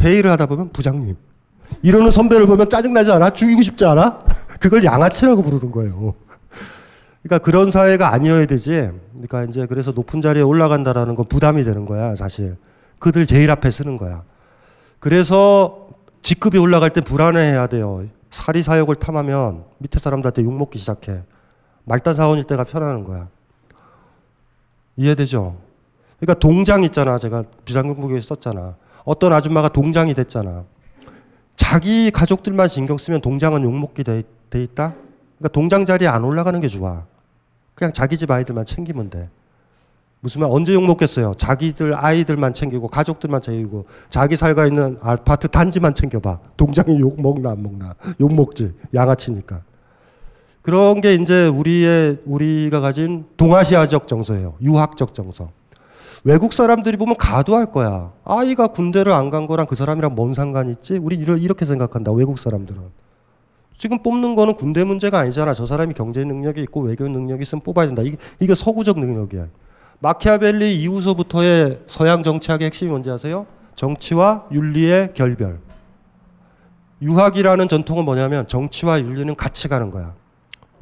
회의를 하다 보면 부장님. 이러는 선배를 보면 짜증나지 않아? 죽이고 싶지 않아? 그걸 양아치라고 부르는 거예요. 그러니까 그런 사회가 아니어야 되지. 그러니까 이제 그래서 높은 자리에 올라간다라는 건 부담이 되는 거야, 사실. 그들 제일 앞에 쓰는 거야. 그래서 직급이 올라갈 때 불안해해야 돼요. 사리 사욕을 탐하면 밑에 사람들한테 욕먹기 시작해. 말단 사원일 때가 편하는 거야. 이해되죠? 그러니까 동장 있잖아. 제가 비상경보기에 썼잖아. 어떤 아줌마가 동장이 됐잖아. 자기 가족들만 신경 쓰면 동장은 욕먹게 돼, 돼 있다? 그러니까 동장 자리에 안 올라가는 게 좋아. 그냥 자기 집 아이들만 챙기면 돼. 무슨 말 언제 욕먹겠어요? 자기들 아이들만 챙기고 가족들만 챙기고 자기 살고 있는 아파트 단지만 챙겨봐. 동장이 욕 먹나 안 먹나? 욕 먹지. 양아치니까. 그런 게 이제 우리의 우리가 가진 동아시아적 정서예요. 유학적 정서. 외국 사람들이 보면 가도할 거야. 아이가 군대를 안 간 거랑 그 사람이랑 뭔 상관이 있지? 우리 이렇게 생각한다. 외국 사람들은. 지금 뽑는 거는 군대 문제가 아니잖아. 저 사람이 경제 능력이 있고 외교 능력이 있으면 뽑아야 된다. 이게, 이게 서구적 능력이야. 마키아벨리 이후서부터의 서양 정치학의 핵심이 뭔지 아세요? 정치와 윤리의 결별. 유학이라는 전통은 뭐냐면 정치와 윤리는 같이 가는 거야.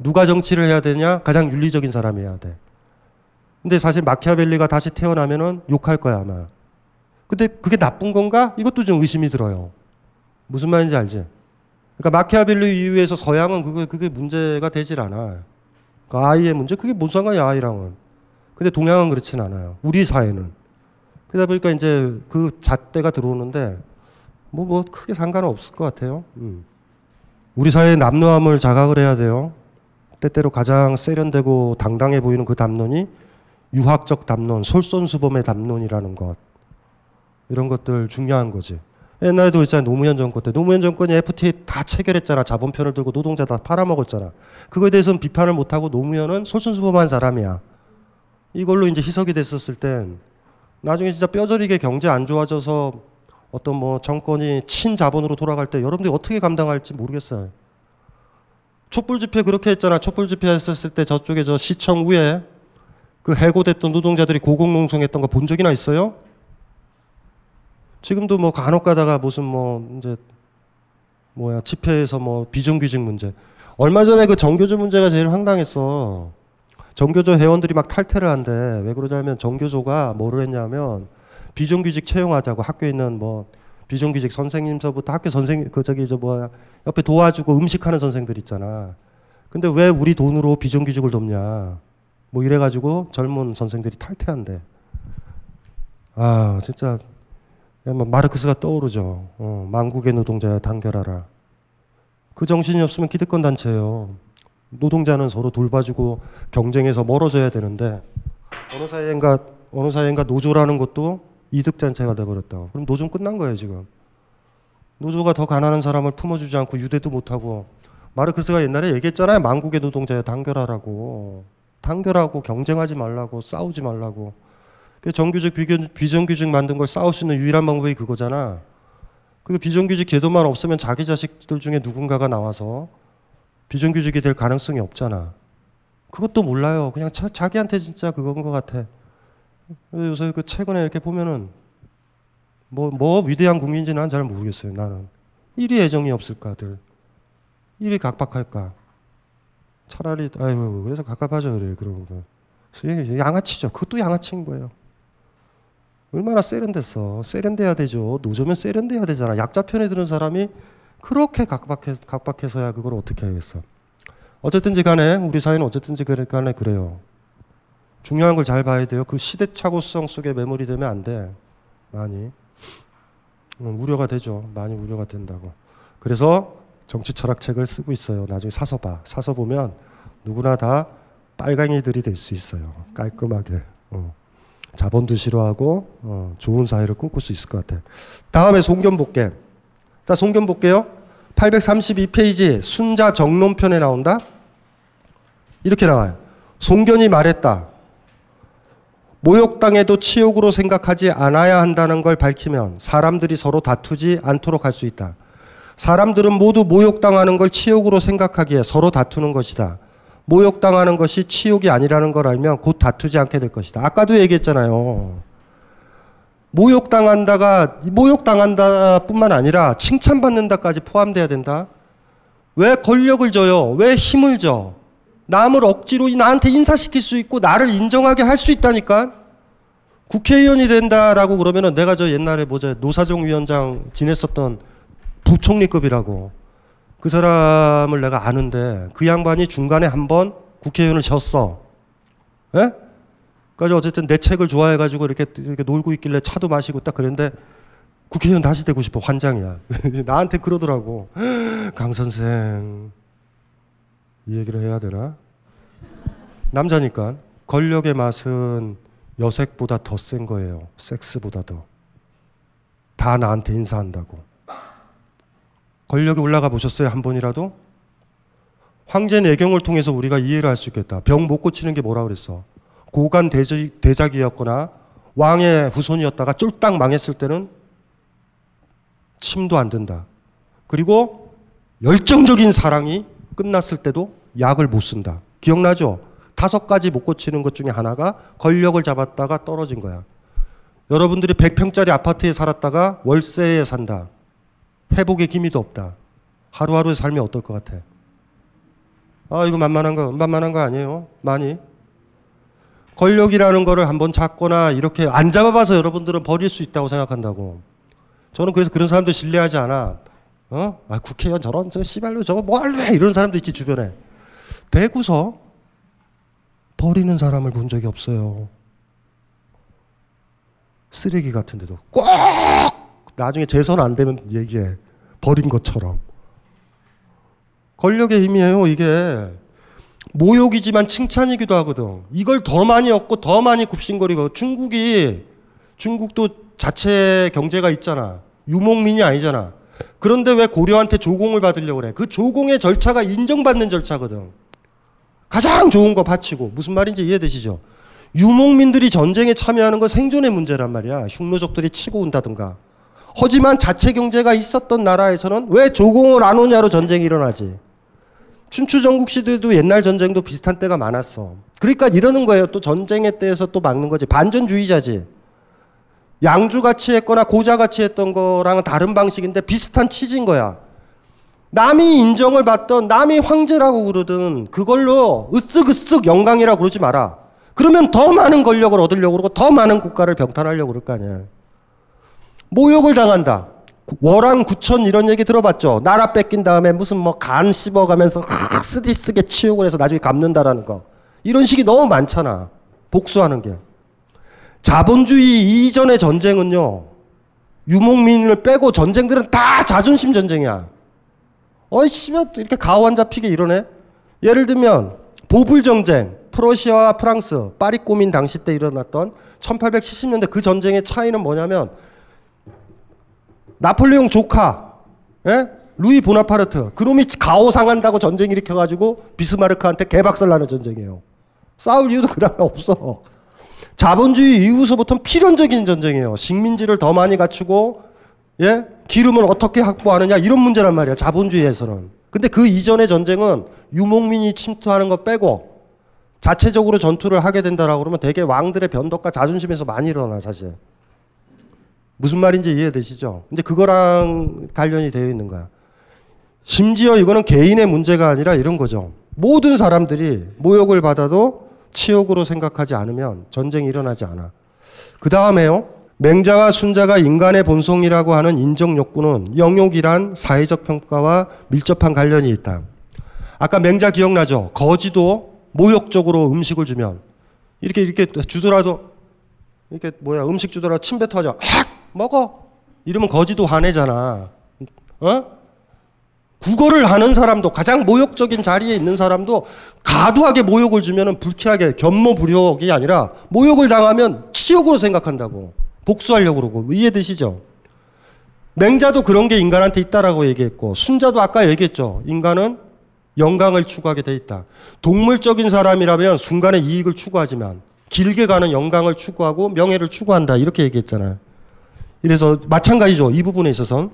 누가 정치를 해야 되냐? 가장 윤리적인 사람이 해야 돼. 근데 사실 마키아벨리가 다시 태어나면은 욕할 거야, 아마. 근데 그게 나쁜 건가? 이것도 좀 의심이 들어요. 무슨 말인지 알지? 그러니까 마키아벨리 이후에서 서양은 그게, 그게 문제가 되질 않아. 그 아이의 문제? 그게 무슨 상관이야, 아이랑은. 근데 동양은 그렇진 않아요. 우리 사회는. 그러다 보니까 이제 그 잣대가 들어오는데 뭐, 뭐 크게 상관은 없을 것 같아요. 음. 우리 사회의 남루함을 자각을 해야 돼요. 때때로 가장 세련되고 당당해 보이는 그 담론이 유학적 담론, 솔선수범의 담론이라는 것. 이런 것들 중요한 거지. 옛날에도 있잖아 노무현 정권 때. 노무현 정권이 FTA 다 체결했잖아. 자본편을 들고 노동자 다 팔아먹었잖아. 그거에 대해서는 비판을 못하고 노무현은 솔선수범한 사람이야. 이걸로 이제 희석이 됐었을 땐 나중에 진짜 뼈저리게 경제 안 좋아져서 어떤 뭐 정권이 친자본으로 돌아갈 때 여러분들이 어떻게 감당할지 모르겠어요 촛불 집회 그렇게 했잖아. 촛불 집회 했었을 때 저쪽에 저 시청 위에 그 해고됐던 노동자들이 고공농성했던 거 본 적이나 있어요? 지금도 뭐 간혹 가다가 무슨 뭐 이제 뭐야 집회에서 뭐 비정규직 문제. 얼마 전에 그 정교조 문제가 제일 황당했어. 정교조 회원들이 막 탈퇴를 한대. 왜 그러냐면 정교조가 뭐를 했냐면 비정규직 채용하자고 학교에 있는 뭐 비정규직 선생님서부터 학교 선생 그 저기 저 뭐야 옆에 도와주고 음식하는 선생들 있잖아 근데 왜 우리 돈으로 비정규직을 돕냐 뭐 이래가지고 젊은 선생들이 탈퇴한대 아 진짜 뭐 마르크스가 떠오르죠. 어, 망국의 노동자야 단결하라. 그 정신이 없으면 기득권 단체예요. 노동자는 서로 돌봐주고 경쟁해서 멀어져야 되는데 어느 사이인가 어느 사이인가 노조라는 것도 이득 단체가 돼버렸다. 그럼 노조 끝난 거예요 지금. 노조가 더 가난한 사람을 품어주지 않고 유대도 못하고 마르크스가 옛날에 얘기했잖아요. 망국의 노동자야 단결하라고. 단결하고 경쟁하지 말라고 싸우지 말라고. 그 정규직 비정규직 만든 걸 싸울 수 있는 유일한 방법이 그거잖아. 그 비정규직 제도만 없으면 자기 자식들 중에 누군가가 나와서 비정규직이 될 가능성이 없잖아. 그것도 몰라요. 그냥 자, 자기한테 진짜 그건 것 같아. 요새 그 최근에 이렇게 보면은 뭐, 뭐 위대한 국민인지 난 잘 모르겠어요. 나는. 일이 애정이 없을까들. 일이 각박할까. 차라리, 아유, 그래서 갑갑하죠. 그래, 그런 거. 양아치죠. 그것도 양아치인 거예요. 얼마나 세련됐어. 세련돼야 되죠. 노조면 세련돼야 되잖아. 약자 편에 드는 사람이 그렇게 각박해, 각박해서야 그걸 어떻게 하겠어. 어쨌든지 간에 우리 사회는 어쨌든지 간에 그래요. 중요한 걸 잘 봐야 돼요. 그 시대착오성 속에 매몰이 되면 안 돼. 많이. 음, 우려가 되죠. 많이 우려가 된다고. 그래서 정치 철학 책을 쓰고 있어요. 나중에 사서 봐. 사서 보면 누구나 다 빨강이들이 될 수 있어요. 깔끔하게. 어. 자본도 싫어하고 어, 좋은 사회를 꿈꿀 수 있을 것 같아요. 다음에 송견 볼게. 자, 송견 볼게요. 832페이지 순자 정론편에 나온다. 이렇게 나와요. 송견이 말했다. 모욕당해도 치욕으로 생각하지 않아야 한다는 걸 밝히면 사람들이 서로 다투지 않도록 할 수 있다. 사람들은 모두 모욕당하는 걸 치욕으로 생각하기에 서로 다투는 것이다. 모욕당하는 것이 치욕이 아니라는 걸 알면 곧 다투지 않게 될 것이다. 아까도 얘기했잖아요. 모욕당한다가 모욕당한다 뿐만 아니라 칭찬받는다까지 포함돼야 된다. 왜 권력을 줘요? 왜 힘을 줘? 남을 억지로 나한테 인사시킬 수 있고 나를 인정하게 할 수 있다니까. 국회의원이 된다라고 그러면은 내가 저 옛날에 뭐죠 노사정 위원장 지냈었던 부총리급이라고 그 사람을 내가 아는데 그 양반이 중간에 한번 국회의원을 졌어. 예? 그래서 어쨌든 내 책을 좋아해가지고 이렇게, 이렇게 놀고 있길래 차도 마시고 딱 그랬는데 국회의원 다시 되고 싶어. 환장이야. 나한테 그러더라고. 강 선생. 이 얘기를 해야 되나? 남자니까. 권력의 맛은 여색보다 더 센 거예요. 섹스보다 더. 다 나한테 인사한다고. 권력이 올라가 보셨어요? 한 번이라도? 황제 내경을 통해서 우리가 이해를 할 수 있겠다. 병 못 고치는 게 뭐라 그랬어? 고관 대작 이었거나 왕의 후손이었다가 쫄딱 망했을 때는 침도 안 든다. 그리고 열정적인 사랑이 끝났을 때도 약을 못 쓴다. 기억나죠? 다섯 가지 못 고치는 것 중에 하나가 권력을 잡았다가 떨어진 거야. 여러분들이 100평짜리 아파트에 살았다가 월세에 산다. 회복의 기미도 없다. 하루하루의 삶이 어떨 것 같아? 아, 이거 만만한 거, 만만한 거 아니에요. 많이. 권력이라는 거를 한번 잡거나 이렇게 안 잡아봐서 여러분들은 버릴 수 있다고 생각한다고. 저는 그래서 그런 사람들 신뢰하지 않아. 어? 아, 국회의원 저런, 저 씨발로 저거 뭐 할래? 이런 사람도 있지, 주변에. 대구서 버리는 사람을 본 적이 없어요. 쓰레기 같은 데도 꼭 나중에 재선 안 되면 얘기해. 버린 것처럼. 권력의 힘이에요, 이게. 모욕이지만 칭찬이기도 하거든. 이걸 더 많이 얻고 더 많이 굽신거리고 중국이 중국도 자체 경제가 있잖아. 유목민이 아니잖아. 그런데 왜 고려한테 조공을 받으려고 그래? 그 조공의 절차가 인정받는 절차거든. 가장 좋은 거 바치고 무슨 말인지 이해되시죠? 유목민들이 전쟁에 참여하는 건 생존의 문제란 말이야. 흉노족들이 치고 온다든가. 하지만 자체 경제가 있었던 나라에서는 왜 조공을 안 오냐로 전쟁이 일어나지. 춘추 전국 시대도 옛날 전쟁도 비슷한 때가 많았어. 그러니까 이러는 거예요. 또 전쟁에 대해서 또 막는 거지. 반전주의자지. 양주같이 했거나 고자같이 했던 거랑은 다른 방식인데 비슷한 취지인 거야. 남이 인정을 받던 남이 황제라고 그러든 그걸로 으쓱으쓱 영광이라고 그러지 마라. 그러면 더 많은 권력을 얻으려고 그러고 더 많은 국가를 병탄하려고 그럴 거 아니야. 모욕을 당한다. 월왕 구천 이런 얘기 들어봤죠. 나라 뺏긴 다음에 무슨 뭐 간 씹어가면서 쓰디쓰게 치욕을 해서 나중에 갚는다라는 거. 이런 식이 너무 많잖아. 복수하는 게. 자본주의 이전의 전쟁은요. 유목민을 빼고 전쟁들은 다 자존심 전쟁이야. 어이 씨발 이렇게 가오한 잡히게 이러네. 예를 들면 보불 전쟁, 프러시아와 프랑스, 파리 꼬민 당시 때 일어났던 1870년대 그 전쟁의 차이는 뭐냐면 나폴레옹 조카, 예? 루이 보나파르트, 그놈이 가오 상한다고 전쟁 일으켜가지고 비스마르크한테 개박살 나는 전쟁이에요. 싸울 이유도 그 다음에 없어. 자본주의 이후서부터 필연적인 전쟁이에요. 식민지를 더 많이 갖추고, 예? 기름을 어떻게 확보하느냐, 이런 문제란 말이야. 자본주의에서는. 근데 그 이전의 전쟁은 유목민이 침투하는 거 빼고, 자체적으로 전투를 하게 된다라고 그러면 되게 왕들의 변덕과 자존심에서 많이 일어나, 사실. 무슨 말인지 이해되시죠? 이제 그거랑 관련이 되어 있는 거야. 심지어 이거는 개인의 문제가 아니라 이런 거죠. 모든 사람들이 모욕을 받아도 치욕으로 생각하지 않으면 전쟁이 일어나지 않아. 그 다음에요. 맹자와 순자가 인간의 본성이라고 하는 인정 욕구는 영욕이란 사회적 평가와 밀접한 관련이 있다. 아까 맹자 기억나죠? 거지도 모욕적으로 음식을 주면 이렇게 이렇게 주더라도 이렇게 뭐야 음식 주더라도 침 뱉어져. 학 먹어. 이러면 거지도 화내잖아. 어? 국어를 하는 사람도 가장 모욕적인 자리에 있는 사람도 가도하게 모욕을 주면은 불쾌하게 견모불욕이 아니라 모욕을 당하면 치욕으로 생각한다고 복수하려고 그러고 이해되시죠? 맹자도 그런 게 인간한테 있다라고 얘기했고 순자도 아까 얘기했죠. 인간은 영광을 추구하게 돼 있다. 동물적인 사람이라면 순간의 이익을 추구하지만 길게 가는 영광을 추구하고 명예를 추구한다 이렇게 얘기했잖아요. 이래서 마찬가지죠. 이 부분에 있어서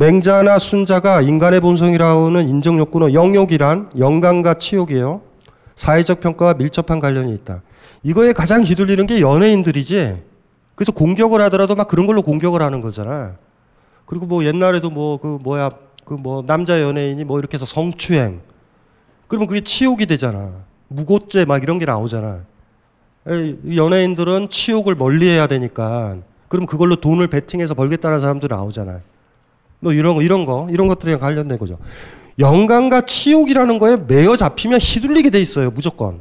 맹자나 순자가 인간의 본성이라고는 인정 욕구는 영욕이란 영광과 치욕이에요. 사회적 평가와 밀접한 관련이 있다. 이거에 가장 휘둘리는 게 연예인들이지. 그래서 공격을 하더라도 막 그런 걸로 공격을 하는 거잖아. 그리고 뭐 옛날에도 뭐 그 뭐야 그 뭐 남자 연예인이 뭐 이렇게 해서 성추행. 그러면 그게 치욕이 되잖아. 무고죄 막 이런 게 나오잖아. 연예인들은 치욕을 멀리해야 되니까 그럼 그걸로 돈을 베팅해서 벌겠다는 사람도 나오잖아요. 뭐 이런 거 이런 거 이런 것들이랑 관련된 거죠. 영광과 치욕이라는 거에 매여 잡히면 휘둘리게 돼 있어요. 무조건.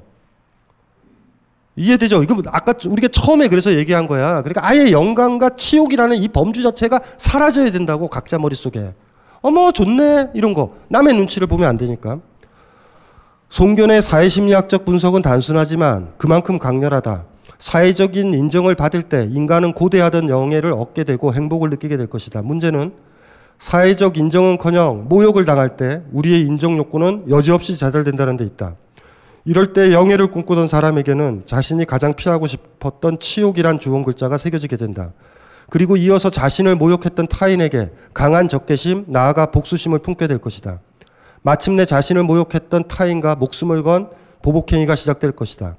이해되죠? 이거 아까 우리가 처음에 그래서 얘기한 거야. 그러니까 아예 영광과 치욕이라는 이 범주 자체가 사라져야 된다고 각자 머릿속에. 어머 좋네 이런 거 남의 눈치를 보면 안 되니까. 송견의 사회심리학적 분석은 단순하지만 그만큼 강렬하다. 사회적인 인정을 받을 때 인간은 고대하던 영예를 얻게 되고 행복을 느끼게 될 것이다. 문제는 사회적 인정은커녕 모욕을 당할 때 우리의 인정 욕구는 여지없이 자달된다는 데 있다. 이럴 때 영예를 꿈꾸던 사람에게는 자신이 가장 피하고 싶었던 치욕이란 주원 글자가 새겨지게 된다. 그리고 이어서 자신을 모욕했던 타인에게 강한 적개심, 나아가 복수심을 품게 될 것이다. 마침내 자신을 모욕했던 타인과 목숨을 건 보복행위가 시작될 것이다.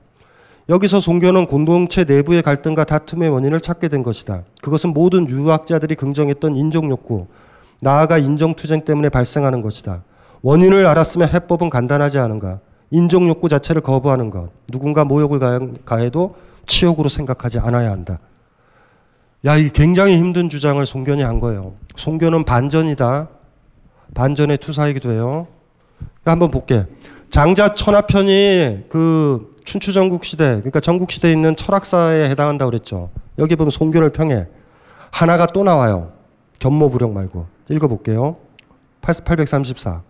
여기서 종교는 공동체 내부의 갈등과 다툼의 원인을 찾게 된 것이다. 그것은 모든 유학자들이 긍정했던 인종 욕구, 나아가 인정투쟁 때문에 발생하는 것이다. 원인을 알았으면 해법은 간단하지 않은가. 인정 욕구 자체를 거부하는 것. 누군가 모욕을 가해도 치욕으로 생각하지 않아야 한다. 야, 이 굉장히 힘든 주장을 송견이 한 거예요. 송견은 반전이다. 반전의 투사이기도 해요. 한번 볼게. 장자 천하편이 그 춘추전국 시대, 그러니까 전국 시대에 있는 철학사에 해당한다고 그랬죠. 여기 보면 송견을 평해. 하나가 또 나와요. 견모부력 말고. 읽어볼게요. 834.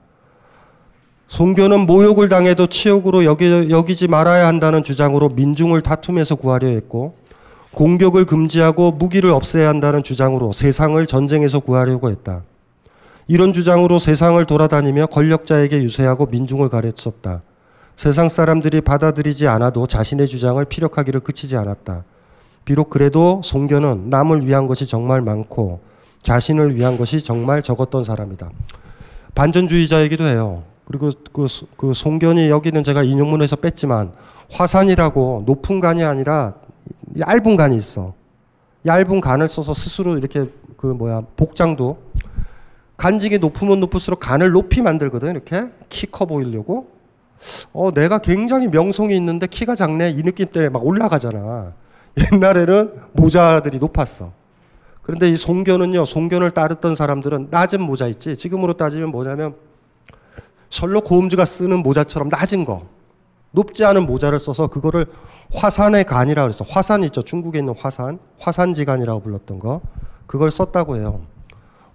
송교는 모욕을 당해도 치욕으로 여기, 여기지 말아야 한다는 주장으로 민중을 다툼에서 구하려 했고 공격을 금지하고 무기를 없애야 한다는 주장으로 세상을 전쟁에서 구하려고 했다. 이런 주장으로 세상을 돌아다니며 권력자에게 유세하고 민중을 가르쳤다. 세상 사람들이 받아들이지 않아도 자신의 주장을 피력하기를 그치지 않았다. 비록 그래도 송교는 남을 위한 것이 정말 많고 자신을 위한 것이 정말 적었던 사람이다. 반전주의자이기도 해요. 그리고 그, 그 송견이 여기는 제가 인용문에서 뺐지만 화산이라고 높은 간이 아니라 얇은 간이 있어. 얇은 간을 써서 스스로 이렇게 그 뭐야 복장도 간직이 높으면 높을수록 간을 높이 만들거든 이렇게 키 커 보이려고. 어 내가 굉장히 명성이 있는데 키가 작네 이 느낌 때문에 막 올라가잖아. 옛날에는 모자들이 높았어. 그런데 이 송견은요 송견을 따르던 사람들은 낮은 모자 있지. 지금으로 따지면 뭐냐면 셜록 홈즈가 쓰는 모자처럼 낮은 거. 높지 않은 모자를 써서 그거를 화산의 간이라고 그랬어. 화산 있죠. 중국에 있는 화산. 화산지간이라고 불렀던 거. 그걸 썼다고 해요.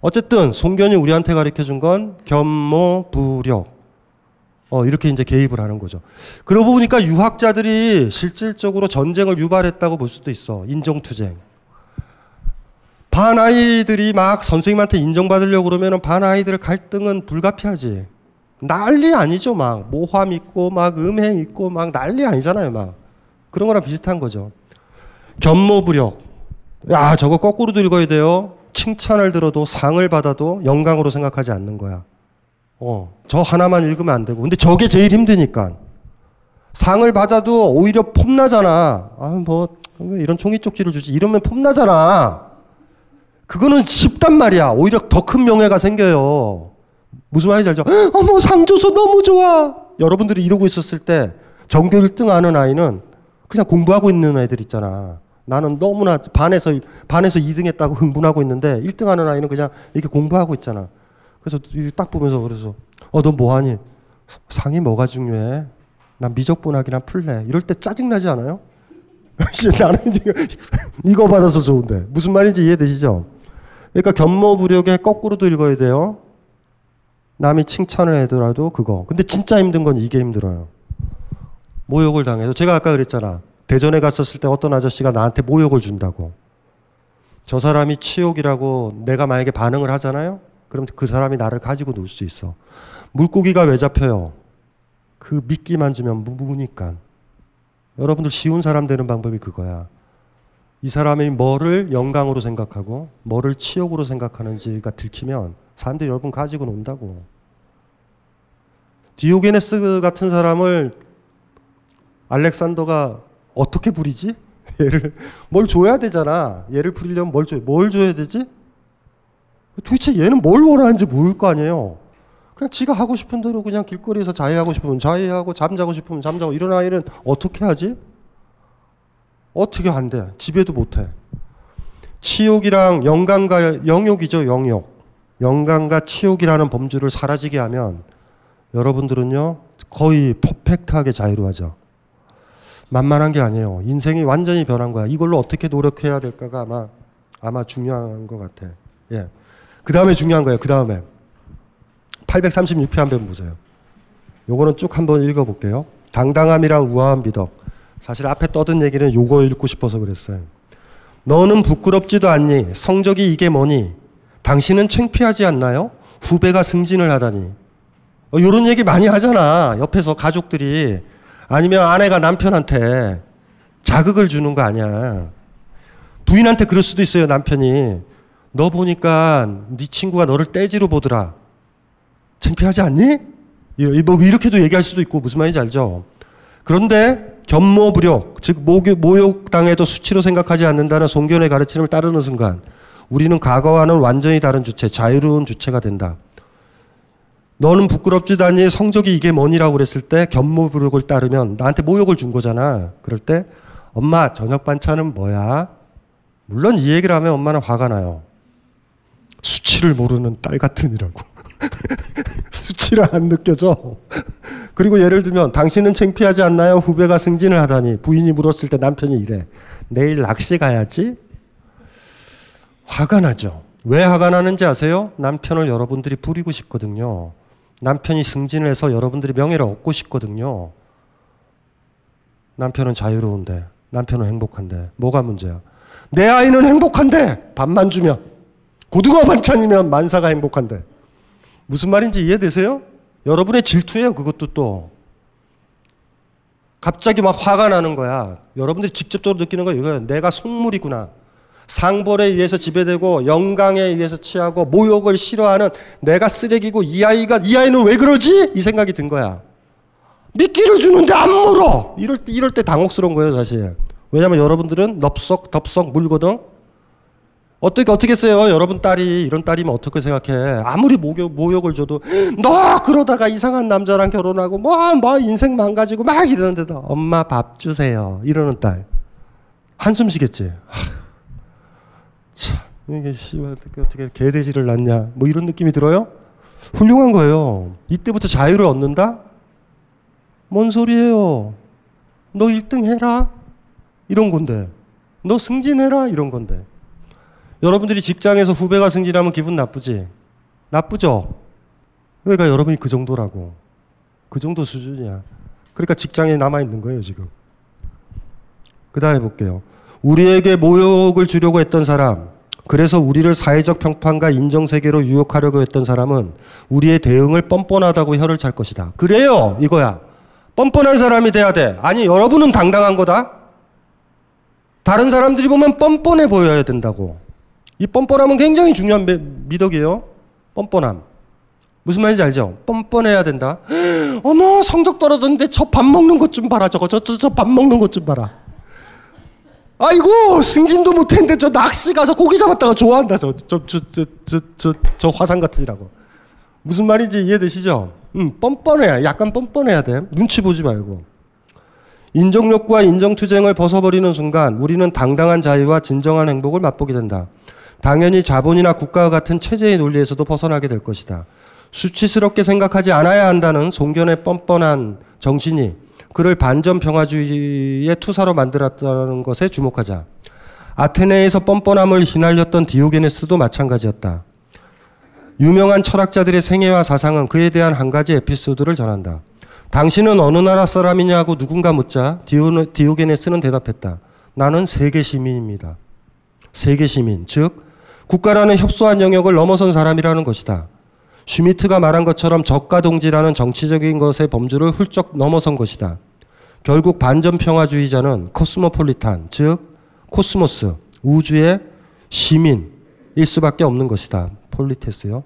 어쨌든 송견이 우리한테 가르쳐 준건 견모부력. 어, 이렇게 이제 개입을 하는 거죠. 그러고 보니까 유학자들이 실질적으로 전쟁을 유발했다고 볼 수도 있어. 인정투쟁. 반 아이들이 막 선생님한테 인정받으려고 그러면 반 아이들의 갈등은 불가피하지. 난리 아니죠. 막 모함 있고 막 음행 있고 막 난리 아니잖아요. 막 그런 거랑 비슷한 거죠. 견모부력. 야 저거 거꾸로도 읽어야 돼요. 칭찬을 들어도 상을 받아도 영광으로 생각하지 않는 거야. 어, 저 하나만 읽으면 안 되고. 근데 저게 제일 힘드니까. 상을 받아도 오히려 폼나잖아. 아, 뭐, 이런 종이 쪽지를 주지. 이러면 폼나잖아. 그거는 쉽단 말이야. 오히려 더 큰 명예가 생겨요. 무슨 말인지 알죠? 어머, 상 줘서 너무 좋아. 여러분들이 이러고 있었을 때 전교 1등 하는 아이는 그냥 공부하고 있는 애들 있잖아. 나는 너무나 반에서, 반에서 2등 했다고 흥분하고 있는데 1등 하는 아이는 그냥 이렇게 공부하고 있잖아. 그래서 딱 보면서 그래서, 어, 너 뭐하니? 상이 뭐가 중요해? 난 미적분학이나 풀래. 이럴 때 짜증나지 않아요? 나는 지금 이거 받아서 좋은데. 무슨 말인지 이해되시죠? 그러니까 견모부력에 거꾸로도 읽어야 돼요. 남이 칭찬을 해더라도 그거. 근데 진짜 힘든 건 이게 힘들어요. 모욕을 당해도 제가 아까 그랬잖아. 대전에 갔었을 때 어떤 아저씨가 나한테 모욕을 준다고. 저 사람이 치욕이라고 내가 만약에 반응을 하잖아요. 그럼 그 사람이 나를 가지고 놀 수 있어. 물고기가 왜 잡혀요? 그 미끼만 주면 무니까. 여러분들 쉬운 사람 되는 방법이 그거야. 이 사람이 뭐를 영광으로 생각하고 뭐를 치욕으로 생각하는지가 들키면 사람들이 여러분 가지고 논다고. 디오게네스 같은 사람을 알렉산더가 어떻게 부리지? 얘를 뭘 줘야 되잖아. 얘를 부리려면 뭘 줘? 뭘 줘야 되지? 도대체 얘는 뭘 원하는지 모를 거 아니에요. 그냥 지가 하고 싶은 대로 그냥 길거리에서 자해하고 싶으면 자해하고 잠자고 싶으면 잠자고 이런 아이는 어떻게 하지? 어떻게 안 돼? 집에도 못 해. 치욕이랑 영광과 영욕이죠, 영욕. 영광과 치욕이라는 범주를 사라지게 하면 여러분들은요 거의 퍼펙트하게 자유로워져. 만만한 게 아니에요. 인생이 완전히 변한 거야. 이걸로 어떻게 노력해야 될까가 아마 아마 중요한 것 같아. 예. 그 다음에 중요한 거예요. 그 다음에 836편 한번 보세요. 요거는 쭉 한번 읽어볼게요. 당당함이랑 우아한 미덕. 사실 앞에 떠든 얘기는 요거 읽고 싶어서 그랬어요. 너는 부끄럽지도 않니? 성적이 이게 뭐니? 당신은 창피하지 않나요? 후배가 승진을 하다니. 어, 이런 얘기 많이 하잖아. 옆에서 가족들이. 아니면 아내가 남편한테 자극을 주는 거 아니야. 부인한테 그럴 수도 있어요, 남편이. 너 보니까 네 친구가 너를 떼지로 보더라. 창피하지 않니? 뭐 이렇게도 얘기할 수도 있고 무슨 말인지 알죠? 그런데 견모부력, 즉 모욕당해도 수치로 생각하지 않는다는 송견의 가르침을 따르는 순간 우리는 과거와는 완전히 다른 주체, 자유로운 주체가 된다. 너는 부끄럽지도 않니 성적이 이게 뭐니라고 그랬을 때 견모부력을 따르면 나한테 모욕을 준 거잖아. 그럴 때 엄마 저녁 반찬은 뭐야? 물론 이 얘기를 하면 엄마는 화가 나요. 수치를 모르는 딸 같으니라고. 수치를 안 느껴져. 그리고 예를 들면 당신은 창피하지 않나요? 후배가 승진을 하다니 부인이 물었을 때 남편이 이래. 내일 낚시 가야지? 화가 나죠. 왜 화가 나는지 아세요? 남편을 여러분들이 부리고 싶거든요. 남편이 승진을 해서 여러분들이 명예를 얻고 싶거든요. 남편은 자유로운데, 남편은 행복한데, 뭐가 문제야? 내 아이는 행복한데, 밥만 주면. 고등어 반찬이면 만사가 행복한데. 무슨 말인지 이해되세요? 여러분의 질투예요, 그것도 또. 갑자기 막 화가 나는 거야. 여러분들이 직접적으로 느끼는 거 이거예요. 내가 속물이구나. 상벌에 의해서 지배되고 영광에 의해서 취하고 모욕을 싫어하는 내가 쓰레기고 이 아이가 이 아이는 왜 그러지? 이 생각이 든 거야. 미끼를 주는데 안 물어. 이럴 때 이럴 때 당혹스러운 거예요, 사실. 왜냐면 여러분들은 넙석 덥석 물거든. 어떻게 써요? 여러분 딸이 이런 딸이면 어떻게 생각해? 아무리 모욕, 모욕을 줘도 너 그러다가 이상한 남자랑 결혼하고 뭐뭐 뭐 인생 망가지고 막 이러는데도 엄마 밥 주세요 이러는 딸 한숨 쉬겠지. 참 이게 씨발 어떻게 어떻게 개돼지를 낳냐 뭐 이런 느낌이 들어요? 훌륭한 거예요. 이때부터 자유를 얻는다? 뭔 소리예요? 너 1등 해라 이런 건데 너 승진해라 이런 건데. 여러분들이 직장에서 후배가 승진하면 기분 나쁘지? 나쁘죠? 그러니까 여러분이 그 정도라고. 그 정도 수준이야. 그러니까 직장에 남아있는 거예요, 지금. 그 다음에 볼게요. 우리에게 모욕을 주려고 했던 사람, 그래서 우리를 사회적 평판과 인정세계로 유혹하려고 했던 사람은 우리의 대응을 뻔뻔하다고 혀를 찰 것이다. 그래요! 이거야. 뻔뻔한 사람이 돼야 돼. 아니, 여러분은 당당한 거다? 다른 사람들이 보면 뻔뻔해 보여야 된다고. 이 뻔뻔함은 굉장히 중요한 미덕이에요. 뻔뻔함. 무슨 말인지 알죠? 뻔뻔해야 된다. 어머 성적 떨어졌는데 저 밥 먹는 것 좀 봐라 저거 저저 밥 먹는 것 좀 봐라. 아이고 승진도 못했는데 저 낚시 가서 고기 잡았다가 좋아한다 저 저 저 저 저 저 저 화상 같으니라고. 무슨 말인지 이해되시죠? 음 뻔뻔해 약간 뻔뻔해야 돼. 눈치 보지 말고. 인정욕구와 인정투쟁을 벗어버리는 순간 우리는 당당한 자유와 진정한 행복을 맛보게 된다. 당연히 자본이나 국가와 같은 체제의 논리에서도 벗어나게 될 것이다. 수치스럽게 생각하지 않아야 한다는 송견의 뻔뻔한 정신이 그를 반전 평화주의의 투사로 만들었다는 것에 주목하자. 아테네에서 뻔뻔함을 휘날렸던 디오게네스도 마찬가지였다. 유명한 철학자들의 생애와 사상은 그에 대한 한 가지 에피소드를 전한다. 당신은 어느 나라 사람이냐고 누군가 묻자 디오, 디오게네스는 대답했다. 나는 세계 시민입니다. 세계 시민, 즉 국가라는 협소한 영역을 넘어선 사람이라는 것이다. 슈미트가 말한 것처럼 적과 동지라는 정치적인 것의 범주를 훌쩍 넘어선 것이다. 결국 반전평화주의자는 코스모폴리탄, 즉 코스모스, 우주의 시민일 수밖에 없는 것이다. 폴리테스요.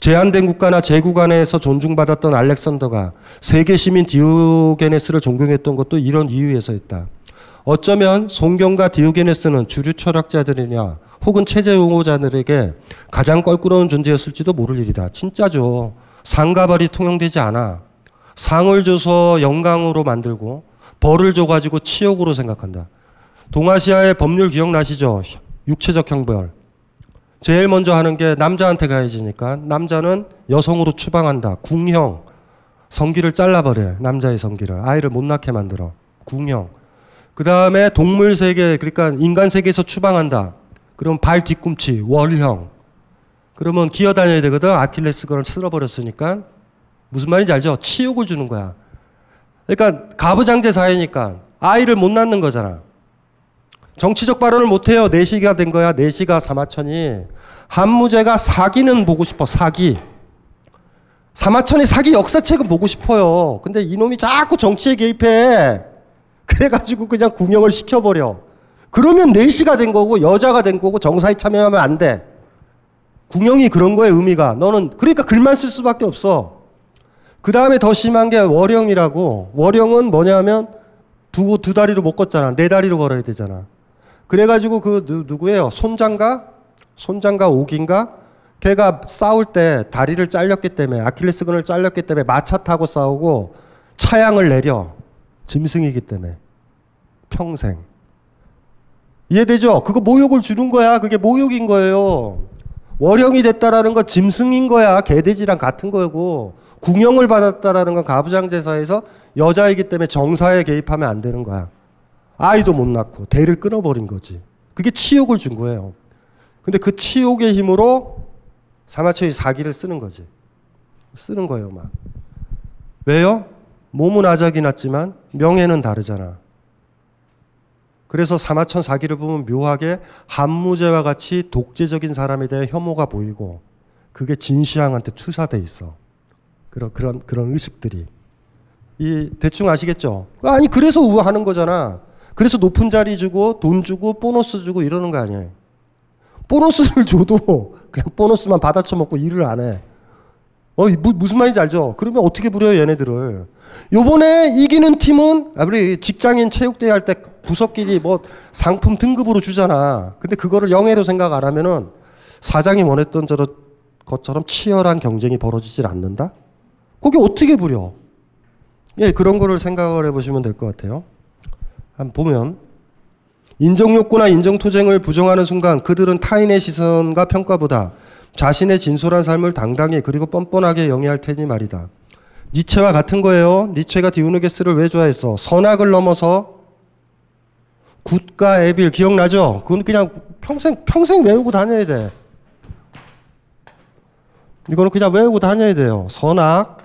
제한된 국가나 제국 안에서 존중받았던 알렉산더가 세계 시민 디오게네스를 존경했던 것도 이런 이유에서였다. 어쩌면 송경과 디오게네스는 주류 철학자들이냐 혹은 체제 옹호자들에게 가장 껄끄러운 존재였을지도 모를 일이다. 진짜죠. 상과 벌이 통용되지 않아. 상을 줘서 영광으로 만들고 벌을 줘가지고 치욕으로 생각한다. 동아시아의 법률 기억나시죠? 육체적 형벌. 제일 먼저 하는 게 남자한테 가해지니까 남자는 여성으로 추방한다. 궁형. 성기를 잘라버려. 남자의 성기를. 아이를 못 낳게 만들어. 궁형. 그 다음에 동물 세계, 그러니까 인간 세계에서 추방한다. 그럼 발 뒤꿈치, 월형. 그러면 기어다녀야 되거든. 아킬레스건을 쓸어버렸으니까. 무슨 말인지 알죠? 치욕을 주는 거야. 그러니까 가부장제 사회니까 아이를 못 낳는 거잖아. 정치적 발언을 못해요. 내시가 된 거야. 내시가 사마천이. 한무제가 사기는 보고 싶어. 사기. 사마천이 사기 역사책은 보고 싶어요. 근데 이놈이 자꾸 정치에 개입해. 그래가지고 그냥 궁형을 시켜버려. 그러면 내시가 된 거고 여자가 된 거고 정사에 참여하면 안 돼. 궁형이 그런 거에 의미가. 너는 그러니까 글만 쓸 수밖에 없어. 그 다음에 더 심한 게 월형이라고. 월형은 뭐냐면 두, 두 다리로 못 걷잖아. 네 다리로 걸어야 되잖아. 그래가지고 그 누, 구예요 손장가? 손장가 옥인가? 걔가 싸울 때 다리를 잘렸기 때문에 아킬레스건을 잘렸기 때문에 마차 타고 싸우고 차양을 내려 짐승이기 때문에 평생 이해되죠? 그거 모욕을 주는 거야. 그게 모욕인 거예요. 월형이 됐다라는 건 짐승인 거야. 개돼지랑 같은 거고 궁영을 받았다라는 건 가부장제사에서 여자이기 때문에 정사에 개입하면 안 되는 거야. 아이도 못 낳고 대를 끊어버린 거지. 그게 치욕을 준 거예요. 근데 그 치욕의 힘으로 사마천이 사기를 쓰는 거지. 쓰는 거예요, 막. 왜요? 몸은 아작이 났지만 명예는 다르잖아. 그래서 사마천 사기를 보면 묘하게 한무제와 같이 독재적인 사람에 대한 혐오가 보이고 그게 진시황한테 투사돼 있어. 그런 그런 그런 의식들이 이 대충 아시겠죠? 아니 그래서 우하는 거잖아. 그래서 높은 자리 주고 돈 주고 보너스 주고 이러는 거 아니에요. 보너스를 줘도 그냥 보너스만 받아쳐 먹고 일을 안 해. 어, 무슨 말인지 알죠? 그러면 어떻게 부려요, 얘네들을. 요번에 이기는 팀은, 아, 우리 직장인 체육대회 할 때 부서끼리 뭐 상품 등급으로 주잖아. 근데 그거를 영예로 생각 안 하면은 사장이 원했던 저런 것처럼 치열한 경쟁이 벌어지질 않는다? 그게 어떻게 부려? 예, 그런 거를 생각을 해보시면 될 것 같아요. 한번 보면, 인정욕구나 인정토쟁을 부정하는 순간 그들은 타인의 시선과 평가보다 자신의 진솔한 삶을 당당히 그리고 뻔뻔하게 영위할 테니 말이다. 니체와 같은 거예요. 니체가 디우누게스를 왜 좋아했어? 선악을 넘어서 굿과 에빌 기억나죠? 그건 그냥 평생 평생 외우고 다녀야 돼. 이거는 그냥 외우고 다녀야 돼요. 선악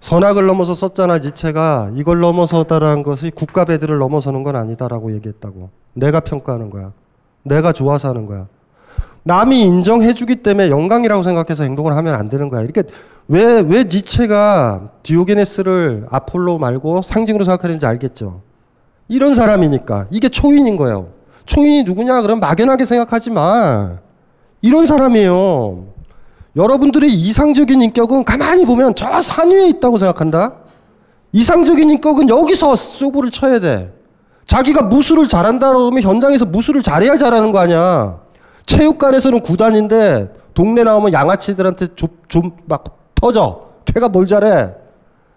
선악을 넘어서 썼잖아 니체가 이걸 넘어서다라는 것이 국가 배들을 넘어서는 건 아니다라고 얘기했다고. 내가 평가하는 거야. 내가 좋아서 하는 거야. 남이 인정해주기 때문에 영광이라고 생각해서 행동을 하면 안 되는 거야. 이렇게 왜, 왜 니체가 디오게네스를 아폴로 말고 상징으로 생각하는지 알겠죠? 이런 사람이니까. 이게 초인인 거예요. 초인이 누구냐? 그럼 막연하게 생각하지 마. 이런 사람이에요. 여러분들의 이상적인 인격은 가만히 보면 저 산 위에 있다고 생각한다? 이상적인 인격은 여기서 소부를 쳐야 돼. 자기가 무술을 잘한다 그러면 현장에서 무술을 잘해야 잘하는 거 아니야. 체육관에서는 구단인데 동네 나오면 양아치들한테 좀막 터져. 걔가 뭘 잘해?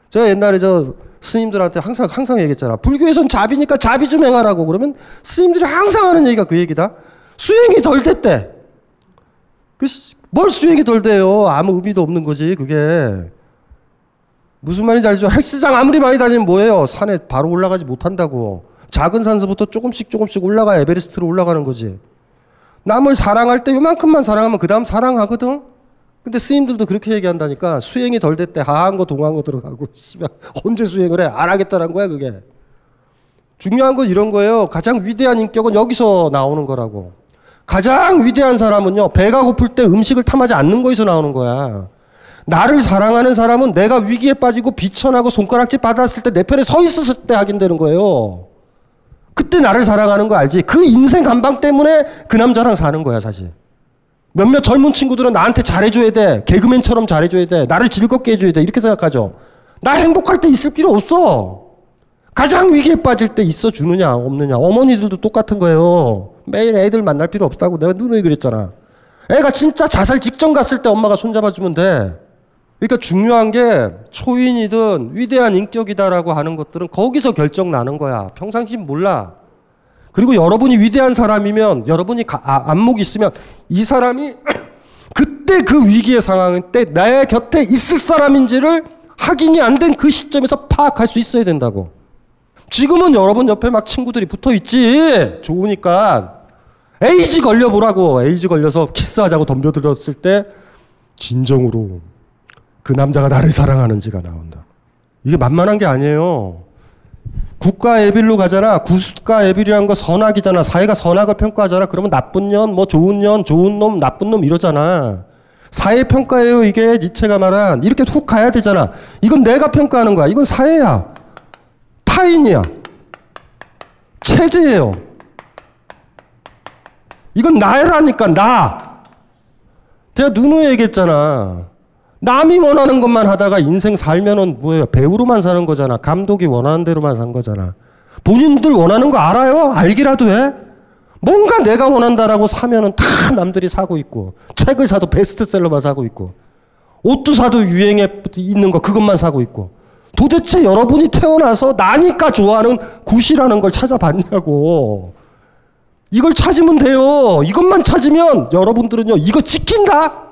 제가 옛날에 저 스님들한테 항상 항상 얘기했잖아. 불교에선 자비니까 자비 좀 행하라고 그러면 스님들이 항상 하는 얘기가 그 얘기다. 수행이 덜 됐대. 그 뭘 수행이 덜 돼요? 아무 의미도 없는 거지 그게. 무슨 말인지 알죠? 헬스장 아무리 많이 다니면 뭐예요? 산에 바로 올라가지 못한다고. 작은 산서부터 조금씩 조금씩 올라가 에베레스트로 올라가는 거지. 남을 사랑할 때 요만큼만 사랑하면 그 다음 사랑하거든? 근데 스님들도 그렇게 얘기한다니까 수행이 덜 됐대. 하한 거, 동한 거 들어가고, 씨발, 언제 수행을 해? 안 하겠다는 거야, 그게. 중요한 건 이런 거예요. 가장 위대한 인격은 여기서 나오는 거라고. 가장 위대한 사람은요, 배가 고플 때 음식을 탐하지 않는 거에서 나오는 거야. 나를 사랑하는 사람은 내가 위기에 빠지고 비천하고 손가락질 받았을 때 내 편에 서 있었을 때 하긴 되는 거예요. 그때 나를 사랑하는 거 알지? 그 인생 감방 때문에 그 남자랑 사는 거야, 사실. 몇몇 젊은 친구들은 나한테 잘해줘야 돼. 개그맨처럼 잘해줘야 돼. 나를 즐겁게 해줘야 돼. 이렇게 생각하죠. 나 행복할 때 있을 필요 없어. 가장 위기에 빠질 때 있어 주느냐, 없느냐. 어머니들도 똑같은 거예요. 매일 애들 만날 필요 없다고 내가 누누이 그랬잖아. 애가 진짜 자살 직전 갔을 때 엄마가 손잡아주면 돼. 그러니까 중요한 게 초인이든 위대한 인격이다라고 하는 것들은 거기서 결정 나는 거야. 평상시 몰라. 그리고 여러분이 위대한 사람이면 여러분이 가, 아, 안목이 있으면 이 사람이 그때 그 위기의 상황 때 나의 곁에 있을 사람인지를 확인이 안 된 그 시점에서 파악할 수 있어야 된다고. 지금은 여러분 옆에 막 친구들이 붙어 있지. 좋으니까. 에이즈 걸려보라고. 에이즈 걸려서 키스하자고 덤벼들었을 때 진정으로 그 남자가 나를 사랑하는지가 나온다. 이게 만만한 게 아니에요. 국가 에빌로 가잖아. 국가 에빌이란 거 선악이잖아. 사회가 선악을 평가하잖아. 그러면 나쁜 년, 뭐 좋은 년, 좋은 놈, 나쁜 놈 이러잖아. 사회 평가예요. 이게 니체가 말한 이렇게 훅 가야 되잖아. 이건 내가 평가하는 거야. 이건 사회야. 타인이야. 체제예요. 이건 나라니까 나. 제가 누누이 얘기했잖아. 남이 원하는 것만 하다가 인생 살면은 뭐예요? 배우로만 사는 거잖아. 감독이 원하는 대로만 산 거잖아. 본인들 원하는 거 알아요? 알기라도 해? 뭔가 내가 원한다라고 사면은 다 남들이 사고 있고 책을 사도 베스트셀러만 사고 있고 옷도 사도 유행에 있는 거 그것만 사고 있고 도대체 여러분이 태어나서 나니까 좋아하는 굿이라는 걸 찾아봤냐고 이걸 찾으면 돼요 이것만 찾으면 여러분들은요 이거 지킨다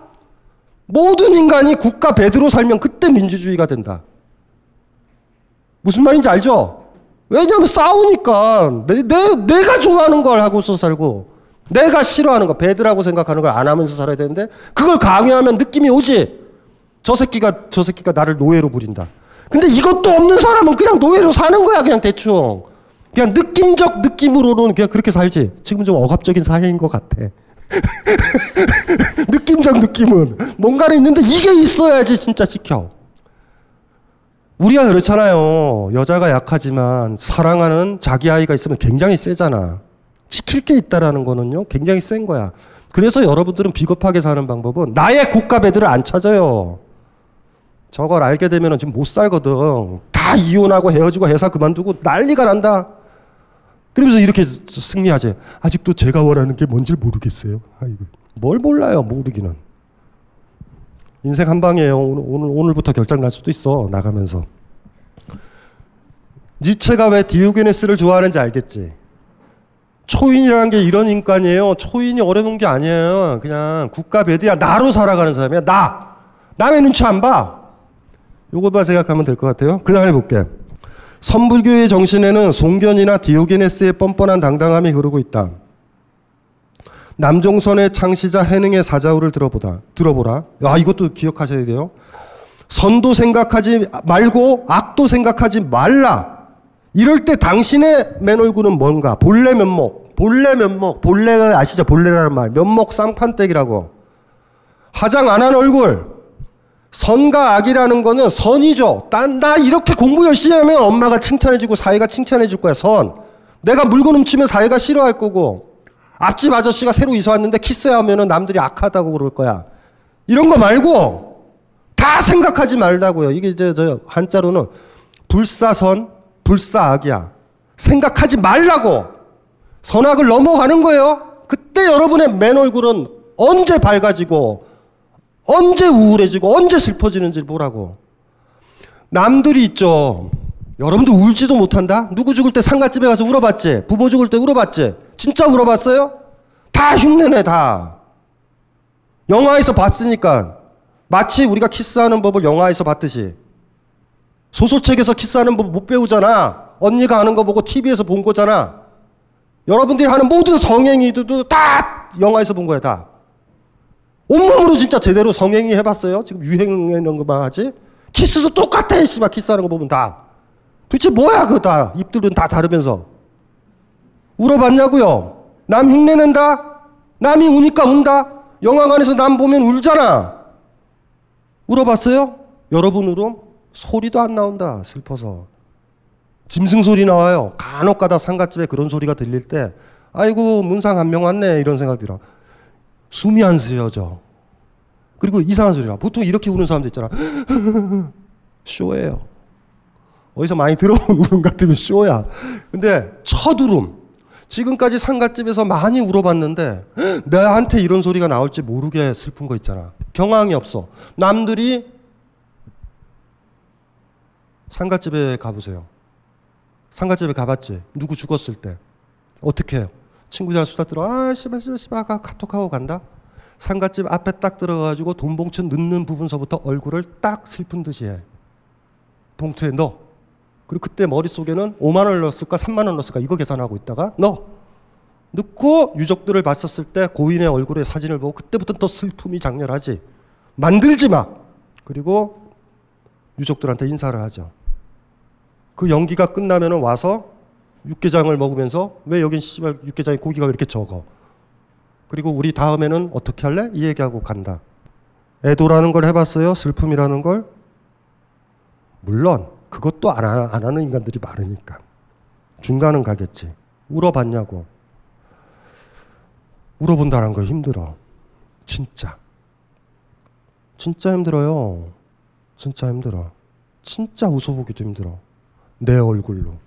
모든 인간이 국가 배드로 살면 그때 민주주의가 된다. 무슨 말인지 알죠? 왜냐하면 싸우니까 내, 내, 내가 좋아하는 걸 하고서 살고 내가 싫어하는 거 배드라고 생각하는 걸 안 하면서 살아야 되는데 그걸 강요하면 느낌이 오지. 저 새끼가 저 새끼가 나를 노예로 부린다. 근데 이것도 없는 사람은 그냥 노예로 사는 거야 그냥 대충. 그냥 느낌적 느낌으로는 그냥 그렇게 살지. 지금 좀 억압적인 사회인 것 같아 느낌적 느낌은 뭔가는 있는데 이게 있어야지 진짜 지켜 우리가 그렇잖아요. 여자가 약하지만 사랑하는 자기 아이가 있으면 굉장히 세잖아. 지킬 게 있다라는 거는요, 굉장히 센 거야. 그래서 여러분들은 비겁하게 사는 방법은 나의 국가 배들을 안 찾아요. 저걸 알게 되면 지금 못 살거든. 다 이혼하고 헤어지고 회사 그만두고 난리가 난다. 그러면서 이렇게 승리하지. 아직도 제가 원하는 게 뭔지 모르겠어요. 아이고. 뭘 몰라요, 모르기는. 인생 한 방이에요. 오늘, 오늘, 오늘부터 결정 날 수도 있어. 나가면서. 니체가 왜 디오게네스를 좋아하는지 알겠지? 초인이라는 게 이런 인간이에요. 초인이 어려운 게 아니에요. 그냥 국가 배드야. 나로 살아가는 사람이야. 나. 남의 눈치 안 봐. 요것만 생각하면 될 것 같아요. 그 다음에 볼게. 선불교의 정신에는 송견이나 디오게네스의 뻔뻔한 당당함이 흐르고 있다. 남종선의 창시자 해능의 사자우를 들어보다 들어보라. 아 이것도 기억하셔야 돼요. 선도 생각하지 말고 악도 생각하지 말라. 이럴 때 당신의 맨 얼굴은 뭔가? 본래 면목, 본래 면목, 본래는 아시죠? 본래라는 말. 면목 쌍판떼기라고. 화장 안 한 얼굴. 선과 악이라는 거는 선이죠. 난, 나 이렇게 공부 열심히 하면 엄마가 칭찬해주고 사회가 칭찬해줄 거야, 선. 내가 물건 훔치면 사회가 싫어할 거고. 앞집 아저씨가 새로 이사 왔는데 키스하면은 남들이 악하다고 그럴 거야. 이런 거 말고 다 생각하지 말다고요. 이게 이제 저 한자로는 불사선, 불사악이야. 생각하지 말라고. 선악을 넘어가는 거예요. 그때 여러분의 맨 얼굴은 언제 밝아지고 언제 우울해지고 언제 슬퍼지는지 보라고. 남들이 있죠. 여러분들 울지도 못한다? 누구 죽을 때 상가집에 가서 울어봤지? 부모 죽을 때 울어봤지? 진짜 울어봤어요? 다 흉내내, 다. 영화에서 봤으니까. 마치 우리가 키스하는 법을 영화에서 봤듯이. 소설책에서 키스하는 법 못 배우잖아. 언니가 하는 거 보고 TV에서 본 거잖아. 여러분들이 하는 모든 성행위들도 다 영화에서 본 거야, 다. 온몸으로 진짜 제대로 성행위 해봤어요? 지금 유행하는 것만 하지? 키스도 똑같아, 씨발, 키스하는 거 보면 다. 도대체 뭐야, 그거 다. 입들은 다 다르면서. 울어봤냐고요? 남 흉내낸다? 남이 우니까 운다? 영화관에서 남 보면 울잖아. 울어봤어요? 여러분 울음? 소리도 안 나온다. 슬퍼서. 짐승 소리 나와요. 간혹 가다 상가집에 그런 소리가 들릴 때, 아이고, 문상 한 명 왔네. 이런 생각 들어. 숨이 안 쉬어져. 그리고 이상한 소리라. 보통 이렇게 우는 사람도 있잖아. 쇼예요. 어디서 많이 들어온 울음 같으면 쇼야. 근데 첫 울음. 지금까지 상갓집에서 많이 울어봤는데 나한테 이런 소리가 나올지 모르게 슬픈 거 있잖아. 경황이 없어. 남들이 상갓집에 가보세요. 상갓집에 가봤지. 누구 죽었을 때. 어떻게 해요? 친구들 수다 들어. 아, 씨발, 씨발, 씨발, 카톡하고 간다? 상갓집 앞에 딱 들어가지고 돈 봉투 넣는 부분서부터 얼굴을 딱 슬픈 듯이 해. 봉투에 넣어. 그리고 그때 머릿속에는 5만 원을 넣었을까 3만 원 넣었을까 이거 계산하고 있다가 넣어. 넣고 유족들을 봤었을 때 고인의 얼굴에 사진을 보고 그때부터 또 슬픔이 장렬하지. 만들지 마. 그리고 유족들한테 인사를 하죠. 그 연기가 끝나면 와서 육개장을 먹으면서 왜 여긴 씨발 육개장에 고기가 이렇게 적어. 그리고 우리 다음에는 어떻게 할래? 이 얘기하고 간다. 애도라는 걸 해봤어요? 슬픔이라는 걸? 물론 그것도 안, 하, 안 하는 인간들이 많으니까. 중간은 가겠지. 울어봤냐고. 울어본다는 거 힘들어. 진짜. 진짜 힘들어요. 진짜 힘들어. 진짜 웃어보기도 힘들어. 내 얼굴로.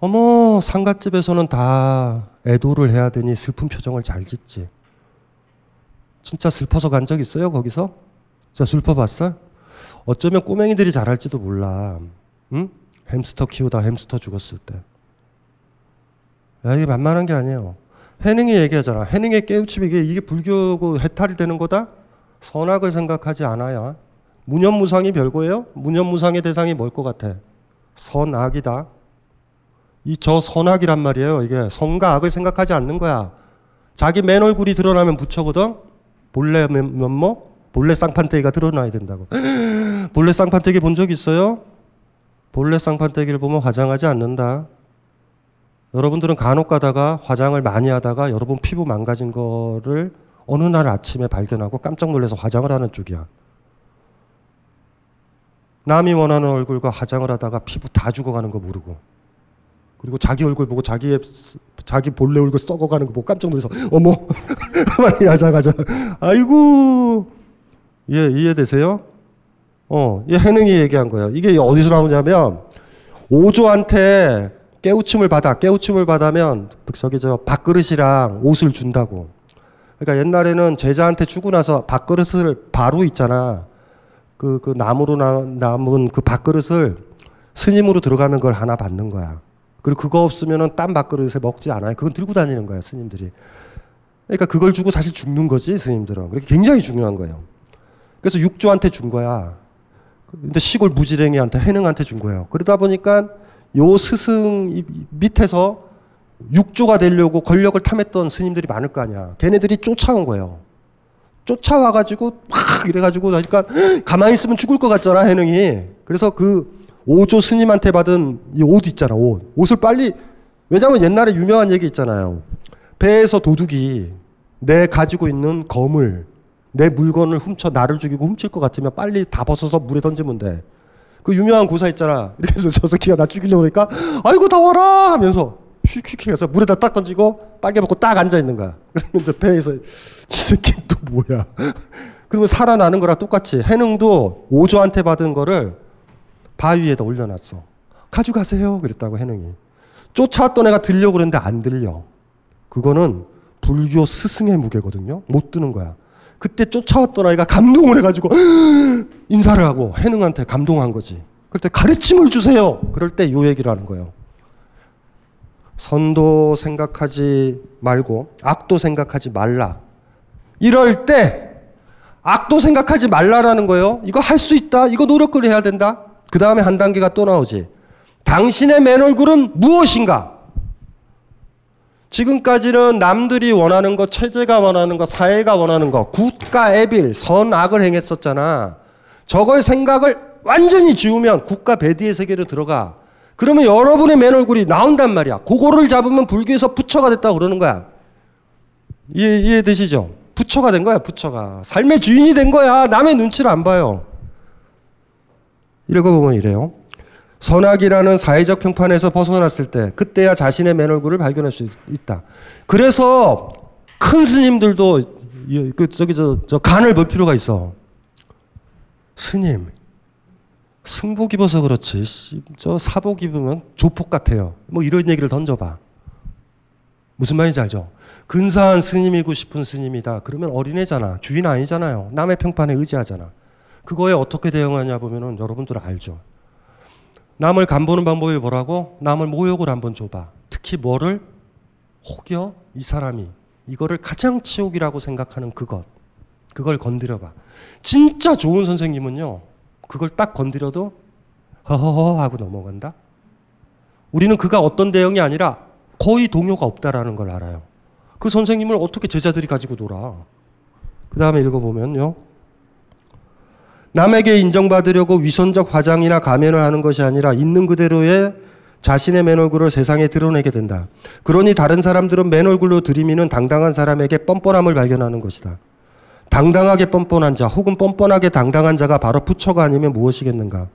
어머, 상갓집에서는 다 애도를 해야 되니 슬픈 표정을 잘 짓지. 진짜 슬퍼서 간 적 있어요 거기서? 진짜 슬퍼봤어? 어쩌면 꼬맹이들이 잘할지도 몰라. 응? 햄스터 키우다 햄스터 죽었을 때. 야 이게 만만한 게 아니에요. 해능이 얘기하잖아. 해능의 깨우침이 이게, 이게 불교고 해탈이 되는 거다? 선악을 생각하지 않아야. 무념무상이 별거예요? 무념무상의 대상이 뭘 것 같아? 선악이다. 이 저 선악이란 말이에요. 이게 선과 악을 생각하지 않는 거야. 자기 맨 얼굴이 드러나면 부처거든. 본래 면목, 본래 쌍판대기가 드러나야 된다고. 본래 쌍판대기 본 적 있어요? 본래 쌍판대기를 보면 화장하지 않는다. 여러분들은 간혹 가다가 화장을 많이 하다가 여러분 피부 망가진 거를 어느 날 아침에 발견하고 깜짝 놀라서 화장을 하는 쪽이야. 남이 원하는 얼굴과 화장을 하다가 피부 다 죽어가는 거 모르고 그리고 자기 얼굴 보고 자기의 자기 본래 얼굴 썩어가는 거 보고 깜짝 놀라서 어머 빨리 가자 아이고 예 이해되세요? 어, 이 해능이 얘기한 거예요. 이게 어디서 나오냐면 오조한테 깨우침을 받아 깨우침을 받으면 저기 저 밥그릇이랑 옷을 준다고. 그러니까 옛날에는 제자한테 주고 나서 밥그릇을 바로 있잖아. 그, 그 나무로 나, 남은 그 밥그릇을 스님으로 들어가는 걸 하나 받는 거야. 그리고 그거 없으면은 딴 밥그릇에 먹지 않아요. 그건 들고 다니는 거야, 스님들이. 그러니까 그걸 주고 사실 죽는 거지, 스님들은. 그게 굉장히 중요한 거예요. 그래서 육조한테 준 거야. 근데 시골 무지랭이한테, 해능한테 준 거예요. 그러다 보니까 요 스승 밑에서 육조가 되려고 권력을 탐했던 스님들이 많을 거 아니야. 걔네들이 쫓아온 거예요. 쫓아와가지고 막 이래가지고 나니까 가만히 있으면 죽을 것 같잖아 해능이. 그래서 그 오조 스님한테 받은 이 옷 있잖아 옷. 옷을 빨리 왜냐면 옛날에 유명한 얘기 있잖아요. 배에서 도둑이 내 가지고 있는 검을 내 물건을 훔쳐 나를 죽이고 훔칠 것 같으면 빨리 다 벗어서 물에 던지면 돼. 그 유명한 고사 있잖아. 이렇게 해서 저 새끼가 나 죽이려고 그러니까 아이고 더워라 하면서 휙휙 해서 물에다 딱 던지고 빨개 벗고 딱 앉아 있는 거야. 그러면 저 배에서 이 새끼 또 뭐야. 그러면 살아나는 거랑 똑같이 해능도 오조한테 받은 거를 바위에다 올려놨어. 가져가세요. 그랬다고 해능이. 쫓아왔던 애가 들려고 그랬는데 안 들려. 그거는 불교 스승의 무게거든요. 못 드는 거야. 그때 쫓아왔던 아이가 감동을 해가지고 인사를 하고 해능한테 감동한 거지. 그럴 때 가르침을 주세요. 그럴 때 요 얘기를 하는 거예요. 선도 생각하지 말고 악도 생각하지 말라. 이럴 때 악도 생각하지 말라라는 거예요. 이거 할 수 있다. 이거 노력을 해야 된다. 그 다음에 한 단계가 또 나오지. 당신의 맨 얼굴은 무엇인가? 지금까지는 남들이 원하는 거, 체제가 원하는 거, 사회가 원하는 거, 국가 애빌, 선악을 행했었잖아. 저걸 생각을 완전히 지우면 국가 배디의 세계로 들어가. 그러면 여러분의 맨 얼굴이 나온단 말이야. 그거를 잡으면 불교에서 부처가 됐다고 그러는 거야. 이해, 이해되시죠? 부처가 된 거야, 부처가. 삶의 주인이 된 거야. 남의 눈치를 안 봐요. 읽어보면 이래요. 선악이라는 사회적 평판에서 벗어났을 때 그때야 자신의 맨 얼굴을 발견할 수 있다. 그래서 큰 스님들도 그 저기 저, 저 간을 볼 필요가 있어. 스님 승복 입어서 그렇지 저 사복 입으면 조폭 같아요. 뭐 이런 얘기를 던져봐. 무슨 말인지 알죠? 근사한 스님이고 싶은 스님이다. 그러면 어린애잖아. 주인 아니잖아요. 남의 평판에 의지하잖아. 그거에 어떻게 대응하냐 보면은 여러분들 알죠. 남을 간보는 방법이 뭐라고? 남을 모욕을 한번 줘봐. 특히 뭐를? 혹여 이 사람이 이거를 가장 치욕이라고 생각하는 그것. 그걸 건드려봐. 진짜 좋은 선생님은요. 그걸 딱 건드려도 허허허 하고 넘어간다. 우리는 그가 어떤 대응이 아니라 거의 동요가 없다라는 걸 알아요. 그 선생님을 어떻게 제자들이 가지고 놀아. 그 다음에 읽어보면요. 남에게 인정받으려고 위선적 화장이나 가면을 하는 것이 아니라 있는 그대로의 자신의 맨 얼굴을 세상에 드러내게 된다. 그러니 다른 사람들은 맨 얼굴로 들이미는 당당한 사람에게 뻔뻔함을 발견하는 것이다. 당당하게 뻔뻔한 자 혹은 뻔뻔하게 당당한 자가 바로 부처가 아니면 무엇이겠는가.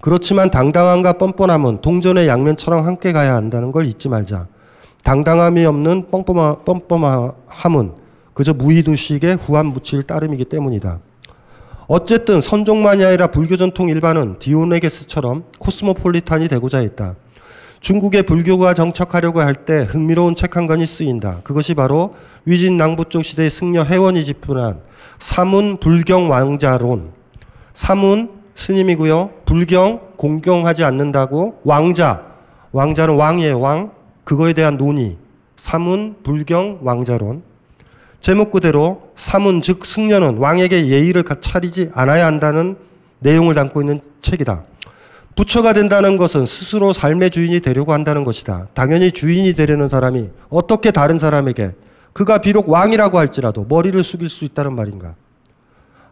그렇지만 당당함과 뻔뻔함은 동전의 양면처럼 함께 가야 한다는 걸 잊지 말자. 당당함이 없는 뻔뻔함, 뻔뻔함은 그저 무의도식의 후한 무치일 따름이기 때문이다. 어쨌든 선종만이 아니라 불교 전통 일반은 디오네게스처럼 코스모폴리탄이 되고자 했다. 중국의 불교가 정착하려고 할 때 흥미로운 책 한 권이 쓰인다. 그것이 바로 위진 낭부 쪽 시대의 승려 해원이 집필한 사문 불경 왕자론. 사문 스님이고요. 불경 공경하지 않는다고 왕자 왕자는 왕이에요. 왕 그거에 대한 논의. 사문 불경 왕자론. 제목 그대로 사문 즉 승려는 왕에게 예의를 가- 차리지 않아야 한다는 내용을 담고 있는 책이다. 부처가 된다는 것은 스스로 삶의 주인이 되려고 한다는 것이다. 당연히 주인이 되려는 사람이 어떻게 다른 사람에게 그가 비록 왕이라고 할지라도 머리를 숙일 수 있다는 말인가?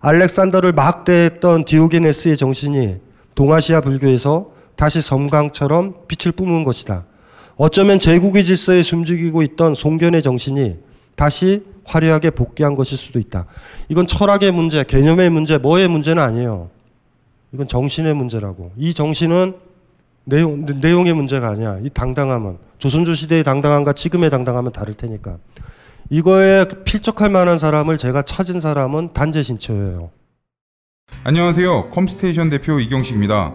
알렉산더를 막대했던 디오게네스의 정신이 동아시아 불교에서 다시 섬광처럼 빛을 뿜은 것이다. 어쩌면 제국의 질서에 숨죽이고 있던 송견의 정신이 다시 화려하게 복귀한 것일 수도 있다. 이건 철학의 문제, 개념의 문제, 뭐의 문제는 아니에요. 이건 정신의 문제라고. 이 정신은 내용, 내용의 문제가 아니야. 이 당당함은. 조선조 시대의 당당함과 지금의 당당함은 다를 테니까. 이거에 필적할 만한 사람을 제가 찾은 사람은 단재 신채호예요. 안녕하세요. 컴스테이션 대표 이경식입니다.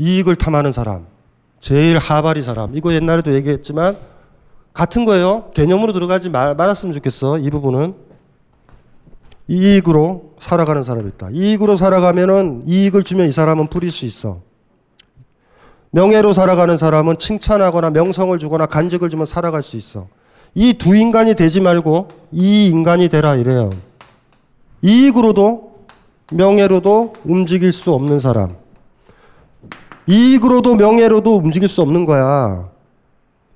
이익을 탐하는 사람, 제일 하바리 사람. 이거 옛날에도 얘기했지만 같은 거예요. 개념으로 들어가지 말, 말았으면 좋겠어. 이 부분은 이익으로 살아가는 사람이 있다. 이익으로 살아가면은 이익을 주면 이 사람은 뿌릴 수 있어. 명예로 살아가는 사람은 칭찬하거나 명성을 주거나 간직을 주면 살아갈 수 있어. 이 두 인간이 되지 말고 이 인간이 되라 이래요. 이익으로도 명예로도 움직일 수 없는 사람. 이익으로도 명예로도 움직일 수 없는 거야.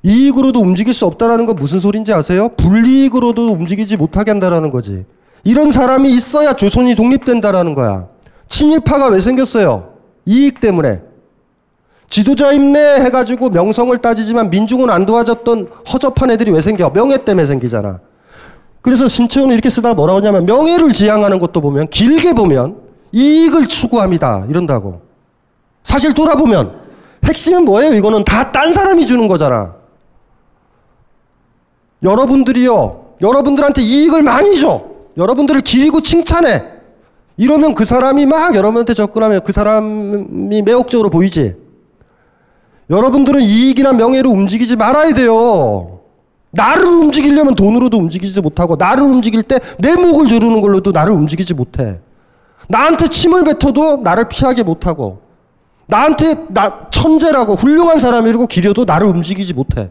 이익으로도 움직일 수 없다라는 건 무슨 소린지 아세요? 불이익으로도 움직이지 못하게 한다라는 거지. 이런 사람이 있어야 조선이 독립된다라는 거야. 친일파가 왜 생겼어요? 이익 때문에. 지도자 임내 해가지고 명성을 따지지만 민중은 안 도와줬던 허접한 애들이 왜 생겨? 명예 때문에 생기잖아. 그래서 신채호는 이렇게 쓰다가 뭐라고 하냐면 명예를 지향하는 것도 보면 길게 보면 이익을 추구합니다. 이런다고. 사실 돌아보면 핵심은 뭐예요? 이거는 다 딴 사람이 주는 거잖아. 여러분들이요. 여러분들한테 이익을 많이 줘. 여러분들을 기리고 칭찬해. 이러면 그 사람이 막 여러분한테 접근하면 그 사람이 매혹적으로 보이지. 여러분들은 이익이나 명예로 움직이지 말아야 돼요. 나를 움직이려면 돈으로도 움직이지 못하고 나를 움직일 때 내 목을 조르는 걸로도 나를 움직이지 못해. 나한테 침을 뱉어도 나를 피하게 못하고 나한테 나 천재라고 훌륭한 사람이라고 기려도 나를 움직이지 못해.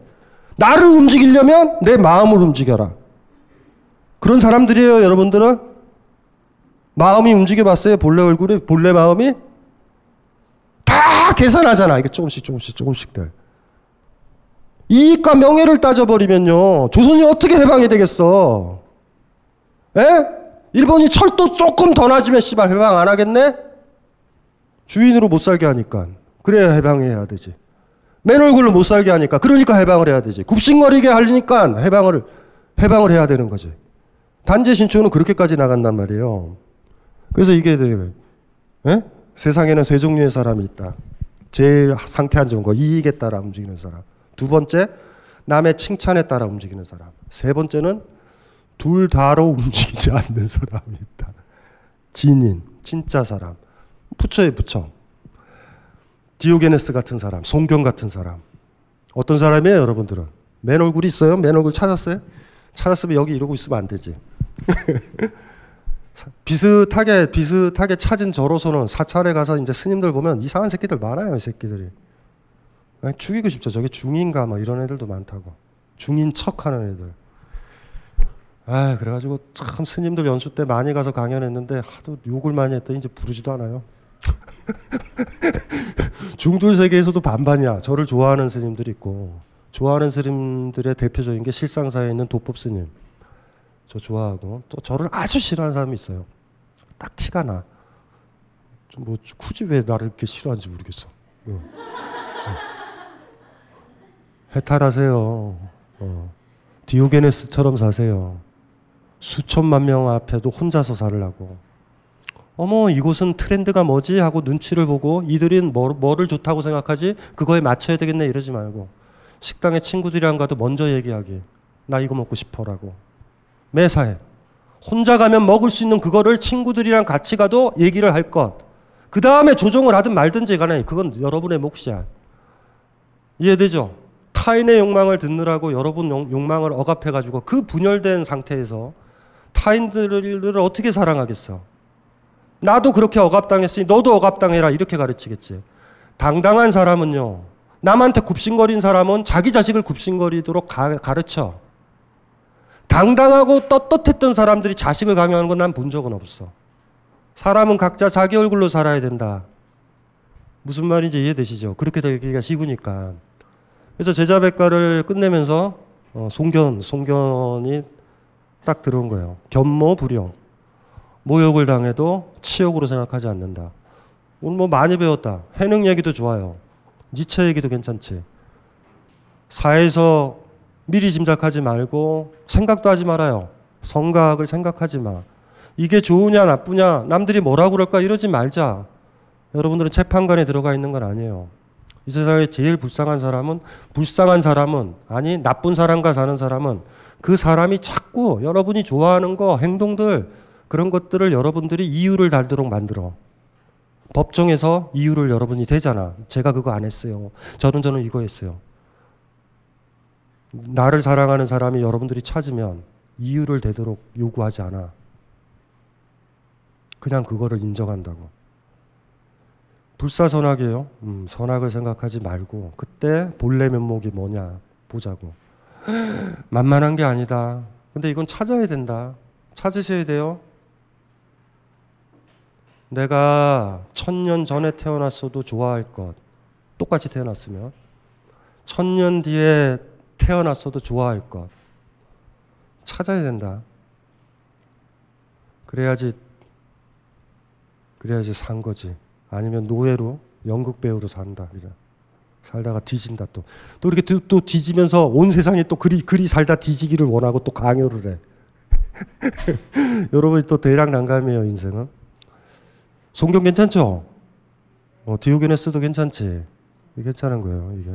나를 움직이려면 내 마음을 움직여라. 그런 사람들이에요, 여러분들은. 마음이 움직여봤어요, 본래 얼굴이, 본래 마음이? 다 계산하잖아, 이게 조금씩, 조금씩, 조금씩들. 이익과 명예를 따져버리면요, 조선이 어떻게 해방이 되겠어? 에? 일본이 철도 조금 더 낮으면 씨발 해방 안 하겠네? 주인으로 못 살게 하니까. 그래야 해방해야 되지. 맨 얼굴로 못 살게 하니까. 그러니까 해방을 해야 되지. 굽신거리게 하려니까 해방을, 해방을 해야 되는 거지. 단지 신초는 그렇게까지 나간단 말이에요. 그래서 이게 에? 세상에는 세 종류의 사람이 있다. 제일 상태 안 좋은 거, 이익에 따라 움직이는 사람. 두 번째, 남의 칭찬에 따라 움직이는 사람. 세 번째는 둘 다로 움직이지 않는 사람이 있다. 진인, 진짜 사람. 부처에 부처. 디오게네스 같은 사람, 송경 같은 사람. 어떤 사람이에요, 여러분들은? 맨 얼굴이 있어요? 맨 얼굴 찾았어요? 찾았으면 여기 이러고 있으면 안 되지. 비슷하게 비슷하게 찾은 저로서는 사찰에 가서 이제 스님들 보면 이상한 새끼들 많아요, 이 새끼들이. 아니, 죽이고 싶죠. 저게 중인가 막 이런 애들도 많다고. 중인 척하는 애들. 아, 그래가지고 참 스님들 연수 때 많이 가서 강연했는데 하도 욕을 많이 했더니 이제 부르지도 않아요. 중들 세계에서도 반반이야. 저를 좋아하는 스님들이 있고 좋아하는 스님들의 대표적인 게 실상사에 있는 도법 스님. 저 좋아하고 또 저를 아주 싫어하는 사람이 있어요. 딱 티가 나. 좀뭐 굳이 왜 나를 이렇게 싫어하는지 모르겠어. 어. 어. 해탈하세요. 어. 디오게네스처럼 사세요. 수천만 명 앞에도 혼자서 살라고. 어머 이곳은 트렌드가 뭐지 하고 눈치를 보고 이들은 뭐, 뭐를 좋다고 생각하지 그거에 맞춰야 되겠네 이러지 말고 식당에 친구들이랑 가도 먼저 얘기하기 나 이거 먹고 싶어라고 매사에 혼자 가면 먹을 수 있는 그거를 친구들이랑 같이 가도 얘기를 할 것. 그 다음에 조정을 하든 말든지 간에 그건 여러분의 몫이야. 이해되죠? 타인의 욕망을 듣느라고 여러분 욕- 욕망을 억압해가지고 그 분열된 상태에서 타인들을 어떻게 사랑하겠어? 나도 그렇게 억압당했으니 너도 억압당해라 이렇게 가르치겠지. 당당한 사람은요. 남한테 굽신거린 사람은 자기 자식을 굽신거리도록 가, 가르쳐. 당당하고 떳떳했던 사람들이 자식을 강요하는 건 난 본 적은 없어. 사람은 각자 자기 얼굴로 살아야 된다. 무슨 말인지 이해되시죠? 그렇게 되기가 쉬우니까. 그래서 제자백가를 끝내면서 어, 송견, 송견이 딱 들어온 거예요. 견모 불용. 모욕을 당해도 치욕으로 생각하지 않는다. 오늘 뭐 많이 배웠다. 해능 얘기도 좋아요. 니체 얘기도 괜찮지. 사회에서 미리 짐작하지 말고 생각도 하지 말아요. 성각을 생각하지 마. 이게 좋으냐 나쁘냐 남들이 뭐라고 그럴까 이러지 말자. 여러분들은 재판관에 들어가 있는 건 아니에요. 이 세상에 제일 불쌍한 사람은 불쌍한 사람은 아니 나쁜 사람과 사는 사람은 그 사람이 자꾸 여러분이 좋아하는 거 행동들 그런 것들을 여러분들이 이유를 달도록 만들어. 법정에서 이유를 여러분이 대잖아. 제가 그거 안 했어요. 저는 저는 이거 했어요. 나를 사랑하는 사람이 여러분들이 찾으면 이유를 대도록 요구하지 않아. 그냥 그거를 인정한다고. 불사선악이에요. 음, 선악을 생각하지 말고 그때 본래 면목이 뭐냐 보자고. 만만한 게 아니다. 근데 이건 찾아야 된다. 찾으셔야 돼요. 내가 천년 전에 태어났어도 좋아할 것. 똑같이 태어났으면. 천년 뒤에 태어났어도 좋아할 것. 찾아야 된다. 그래야지, 그래야지 산 거지. 아니면 노예로 연극 배우로 산다. 살다가 뒤진다 또. 또 이렇게 또, 또 뒤지면서 온 세상에 또 그리, 그리 살다 뒤지기를 원하고 또 강요를 해. 여러분이 또 대략 난감해요, 인생은. 성경 괜찮죠? 어, 디오게네스도 괜찮지. 괜찮은 거예요, 이게.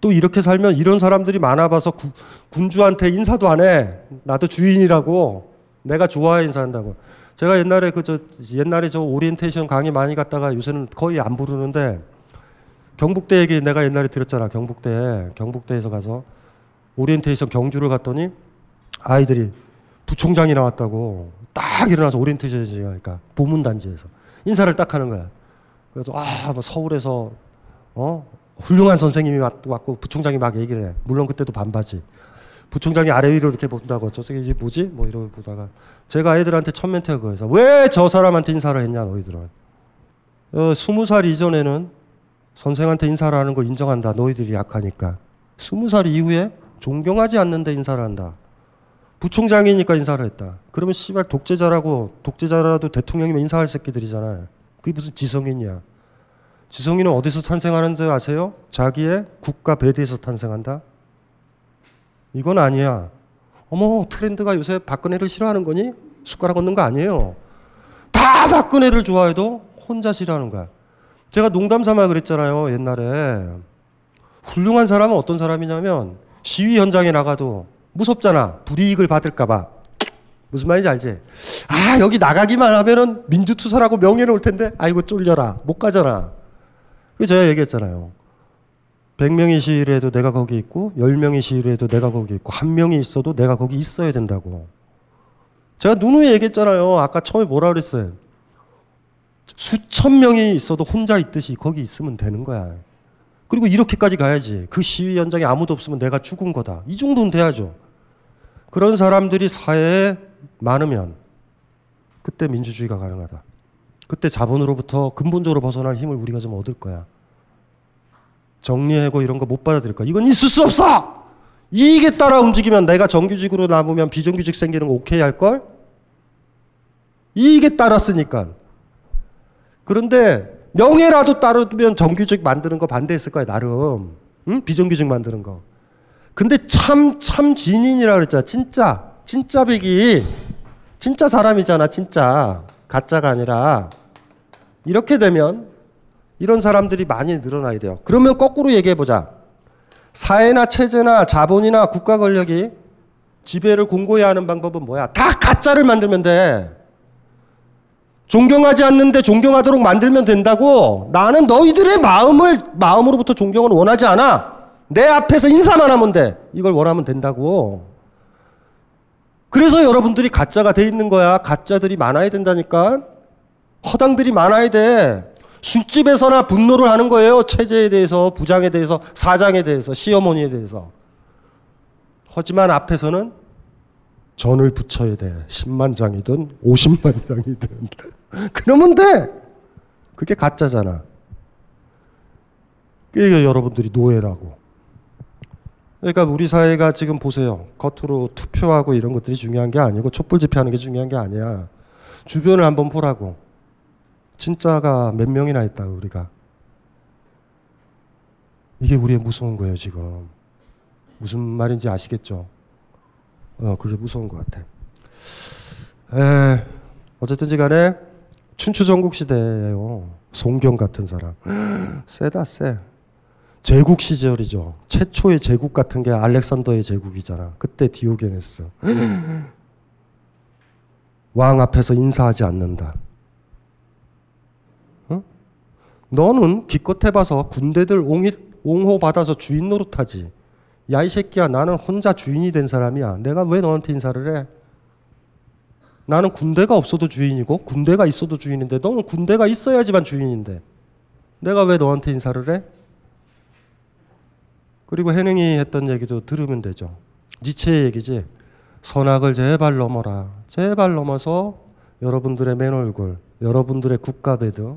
또 이렇게 살면 이런 사람들이 많아봐서 구, 군주한테 인사도 안 해. 나도 주인이라고. 내가 좋아해 인사한다고. 제가 옛날에 그 저 옛날에 저 오리엔테이션 강의 많이 갔다가 요새는 거의 안 부르는데 경북대 얘기 내가 옛날에 들었잖아. 경북대 경북대에서 가서 오리엔테이션 경주를 갔더니 아이들이 부총장이 나왔다고 딱 일어나서 오리엔테이션 하니까 보문 단지에서 인사를 딱 하는 거야. 그래서 아 뭐 서울에서 어 훌륭한 선생님이 왔- 왔고 부총장이 막 얘기를 해. 물론 그때도 반바지. 부총장이 아래 위로 이렇게 본다고 저 새끼 이게 뭐지? 뭐 이러고 보다가 제가 애들한테 첫 멘트가 그거여서 왜 저 사람한테 인사를 했냐 너희들은. 어, 스무 살 이전에는 선생한테 인사를 하는 거 인정한다. 너희들이 약하니까. 스무 살 이후에 존경하지 않는데 인사를 한다. 부총장이니까 인사를 했다. 그러면 씨발 독재자라고 독재자라도 대통령이면 인사할 새끼들이잖아요. 그게 무슨 지성이냐? 지성이는 어디서 탄생하는 줄 아세요? 자기의 국가 배대에서 탄생한다. 이건 아니야. 어머 트렌드가 요새 박근혜를 싫어하는 거니? 숟가락 얹는 거 아니에요. 다 박근혜를 좋아해도 혼자 싫어하는 거야. 제가 농담 삼아 그랬잖아요 옛날에. 훌륭한 사람은 어떤 사람이냐면 시위 현장에 나가도 무섭잖아. 불이익을 받을까봐. 무슨 말인지 알지? 아 여기 나가기만 하면은 민주투사라고 명예는 올 텐데 아이고 쫄려라 못 가잖아. 그 제가 얘기했잖아요. 100명이 시위를 해도 내가 거기 있고 10명이 시위를 해도 내가 거기 있고 한 명이 있어도 내가 거기 있어야 된다고. 제가 누누이 얘기했잖아요. 아까 처음에 뭐라 그랬어요? 수천 명이 있어도 혼자 있듯이 거기 있으면 되는 거야. 그리고 이렇게까지 가야지. 그 시위 현장에 아무도 없으면 내가 죽은 거다. 이 정도는 돼야죠. 그런 사람들이 사회에 많으면 그때 민주주의가 가능하다. 그때 자본으로부터 근본적으로 벗어날 힘을 우리가 좀 얻을 거야. 정리하고 이런 거 못 받아들일 거야. 이건 있을 수 없어! 이익에 따라 움직이면 내가 정규직으로 남으면 비정규직 생기는 거 오케이 할걸? 이익에 따랐으니까. 그런데 명예라도 따르면 정규직 만드는 거 반대했을 거야, 나름. 응? 비정규직 만드는 거. 근데 참, 참 진인이라 그랬잖아. 진짜. 진짜 백이. 진짜 사람이잖아. 진짜. 가짜가 아니라. 이렇게 되면 이런 사람들이 많이 늘어나야 돼요. 그러면 거꾸로 얘기해 보자. 사회나 체제나 자본이나 국가 권력이 지배를 공고히 하는 방법은 뭐야? 다 가짜를 만들면 돼. 존경하지 않는데 존경하도록 만들면 된다고. 나는 너희들의 마음을 마음으로부터 존경을 원하지 않아. 내 앞에서 인사만 하면 돼. 이걸 원하면 된다고. 그래서 여러분들이 가짜가 돼 있는 거야. 가짜들이 많아야 된다니까. 허당들이 많아야 돼. 술집에서나 분노를 하는 거예요. 체제에 대해서, 부장에 대해서, 사장에 대해서, 시어머니에 대해서. 하지만 앞에서는 전을 붙여야 돼. 10만 장이든 50만 장이든. 그러면 돼. 그게 가짜잖아. 그게 여러분들이 노예라고. 그러니까 우리 사회가 지금 보세요. 겉으로 투표하고 이런 것들이 중요한 게 아니고 촛불 집회하는 게 중요한 게 아니야. 주변을 한번 보라고. 진짜가 몇 명이나 있다 우리가. 이게 우리의 무서운 거예요 지금. 무슨 말인지 아시겠죠? 어, 그게 무서운 것 같아. 에, 어쨌든지 간에 춘추 전국 시대예요. 송경 같은 사람. 세다 세. 제국 시절이죠. 최초의 제국 같은 게 알렉산더의 제국이잖아. 그때 디오게네스. 왕 앞에서 인사하지 않는다. 어? 너는 기껏 해봐서 군대들 옹이, 옹호 받아서 주인 노릇하지. 야 이 새끼야 나는 혼자 주인이 된 사람이야. 내가 왜 너한테 인사를 해? 나는 군대가 없어도 주인이고 군대가 있어도 주인인데 너는 군대가 있어야지만 주인인데 내가 왜 너한테 인사를 해? 그리고 해능이 했던 얘기도 들으면 되죠. 니체의 얘기지. 선악을 제발 넘어라. 제발 넘어서 여러분들의 맨 얼굴, 여러분들의 국가배드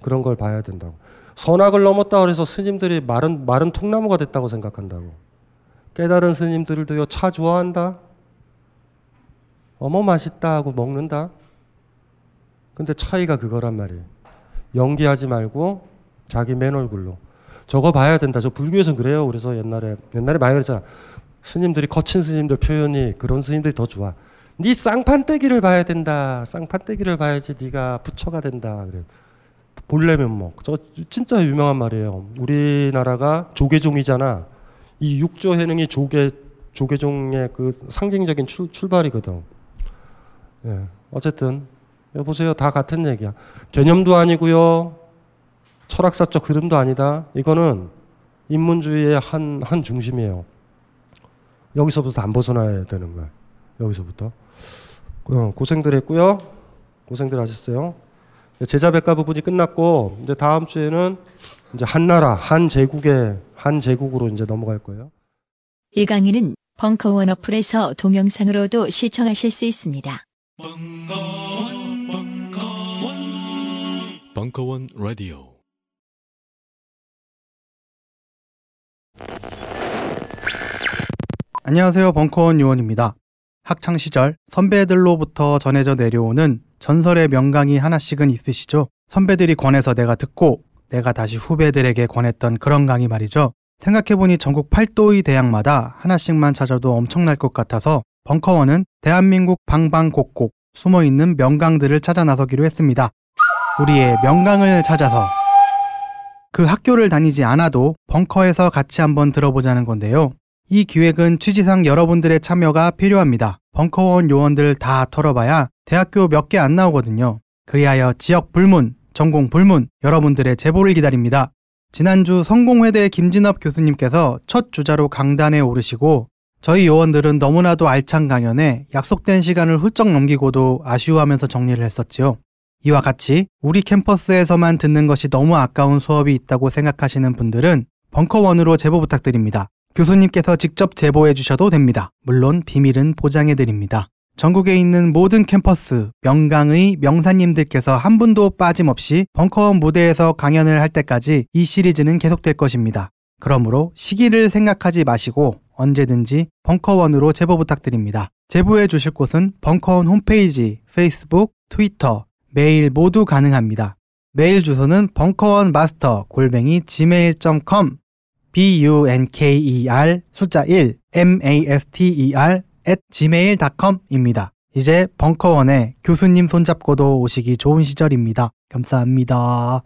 그런 걸 봐야 된다고. 선악을 넘었다 그래서 스님들이 마른 마른 통나무가 됐다고 생각한다고. 깨달은 스님들도요 차 좋아한다. 어머 맛있다 하고 먹는다. 근데 차이가 그거란 말이에요. 연기하지 말고 자기 맨 얼굴로. 저거 봐야 된다. 저 불교에선 그래요. 그래서 옛날에 옛날에 많이 그랬잖아. 스님들이 거친 스님들 표현이 그런 스님들이 더 좋아. 네 쌍판떼기를 봐야 된다. 쌍판떼기를 봐야지 네가 부처가 된다. 그래. 본래 면목. 저 진짜 유명한 말이에요. 우리나라가 조계종이잖아. 이 육조 해능이 조계 조계종의 그 상징적인 출, 출발이거든. 예. 어쨌든 보세요. 다 같은 얘기야. 개념도 아니고요. 철학사적 흐름도 아니다. 이거는 인문주의의 한, 한 중심이에요. 여기서부터 안 벗어나야 되는 거야. 여기서부터. 어, 고생들 했고요. 고생들 하셨어요. 제자백과 부분이 끝났고 이제 다음 주에는 이제 한나라 한 제국의 한 제국으로 이제 넘어갈 거예요. 이 강의는 벙커원 어플에서 동영상으로도 시청하실 수 있습니다. 벙커원, 벙커원, 벙커원 라디오. 안녕하세요. 벙커원 요원입니다. 학창 시절 선배들로부터 전해져 내려오는 전설의 명강이 하나씩은 있으시죠? 선배들이 권해서 내가 듣고 내가 다시 후배들에게 권했던 그런 강의 말이죠. 생각해보니 전국 팔도의 대학마다 하나씩만 찾아도 엄청날 것 같아서 벙커원은 대한민국 방방곡곡 숨어있는 명강들을 찾아 나서기로 했습니다. 우리의 명강을 찾아서 그 학교를 다니지 않아도 벙커에서 같이 한번 들어보자는 건데요. 이 기획은 취지상 여러분들의 참여가 필요합니다. 벙커원 요원들 다 털어봐야 대학교 몇 개 안 나오거든요. 그리하여 지역 불문, 전공 불문 여러분들의 제보를 기다립니다. 지난주 성공회대 김진업 교수님께서 첫 주자로 강단에 오르시고 저희 요원들은 너무나도 알찬 강연에 약속된 시간을 훌쩍 넘기고도 아쉬워하면서 정리를 했었지요. 이와 같이 우리 캠퍼스에서만 듣는 것이 너무 아까운 수업이 있다고 생각하시는 분들은 벙커원으로 제보 부탁드립니다. 교수님께서 직접 제보해 주셔도 됩니다. 물론 비밀은 보장해 드립니다. 전국에 있는 모든 캠퍼스, 명강의 명사님들께서 한 분도 빠짐없이 벙커원 무대에서 강연을 할 때까지 이 시리즈는 계속될 것입니다. 그러므로 시기를 생각하지 마시고 언제든지 벙커원으로 제보 부탁드립니다. 제보해 주실 곳은 벙커원 홈페이지, 페이스북, 트위터, 메일 모두 가능합니다. 메일 주소는 벙커원 마스터 골뱅이 gmail.com bunker 숫자 1 master at gmail.com입니다. 이제 벙커원에 교수님 손잡고도 오시기 좋은 시절입니다. 감사합니다.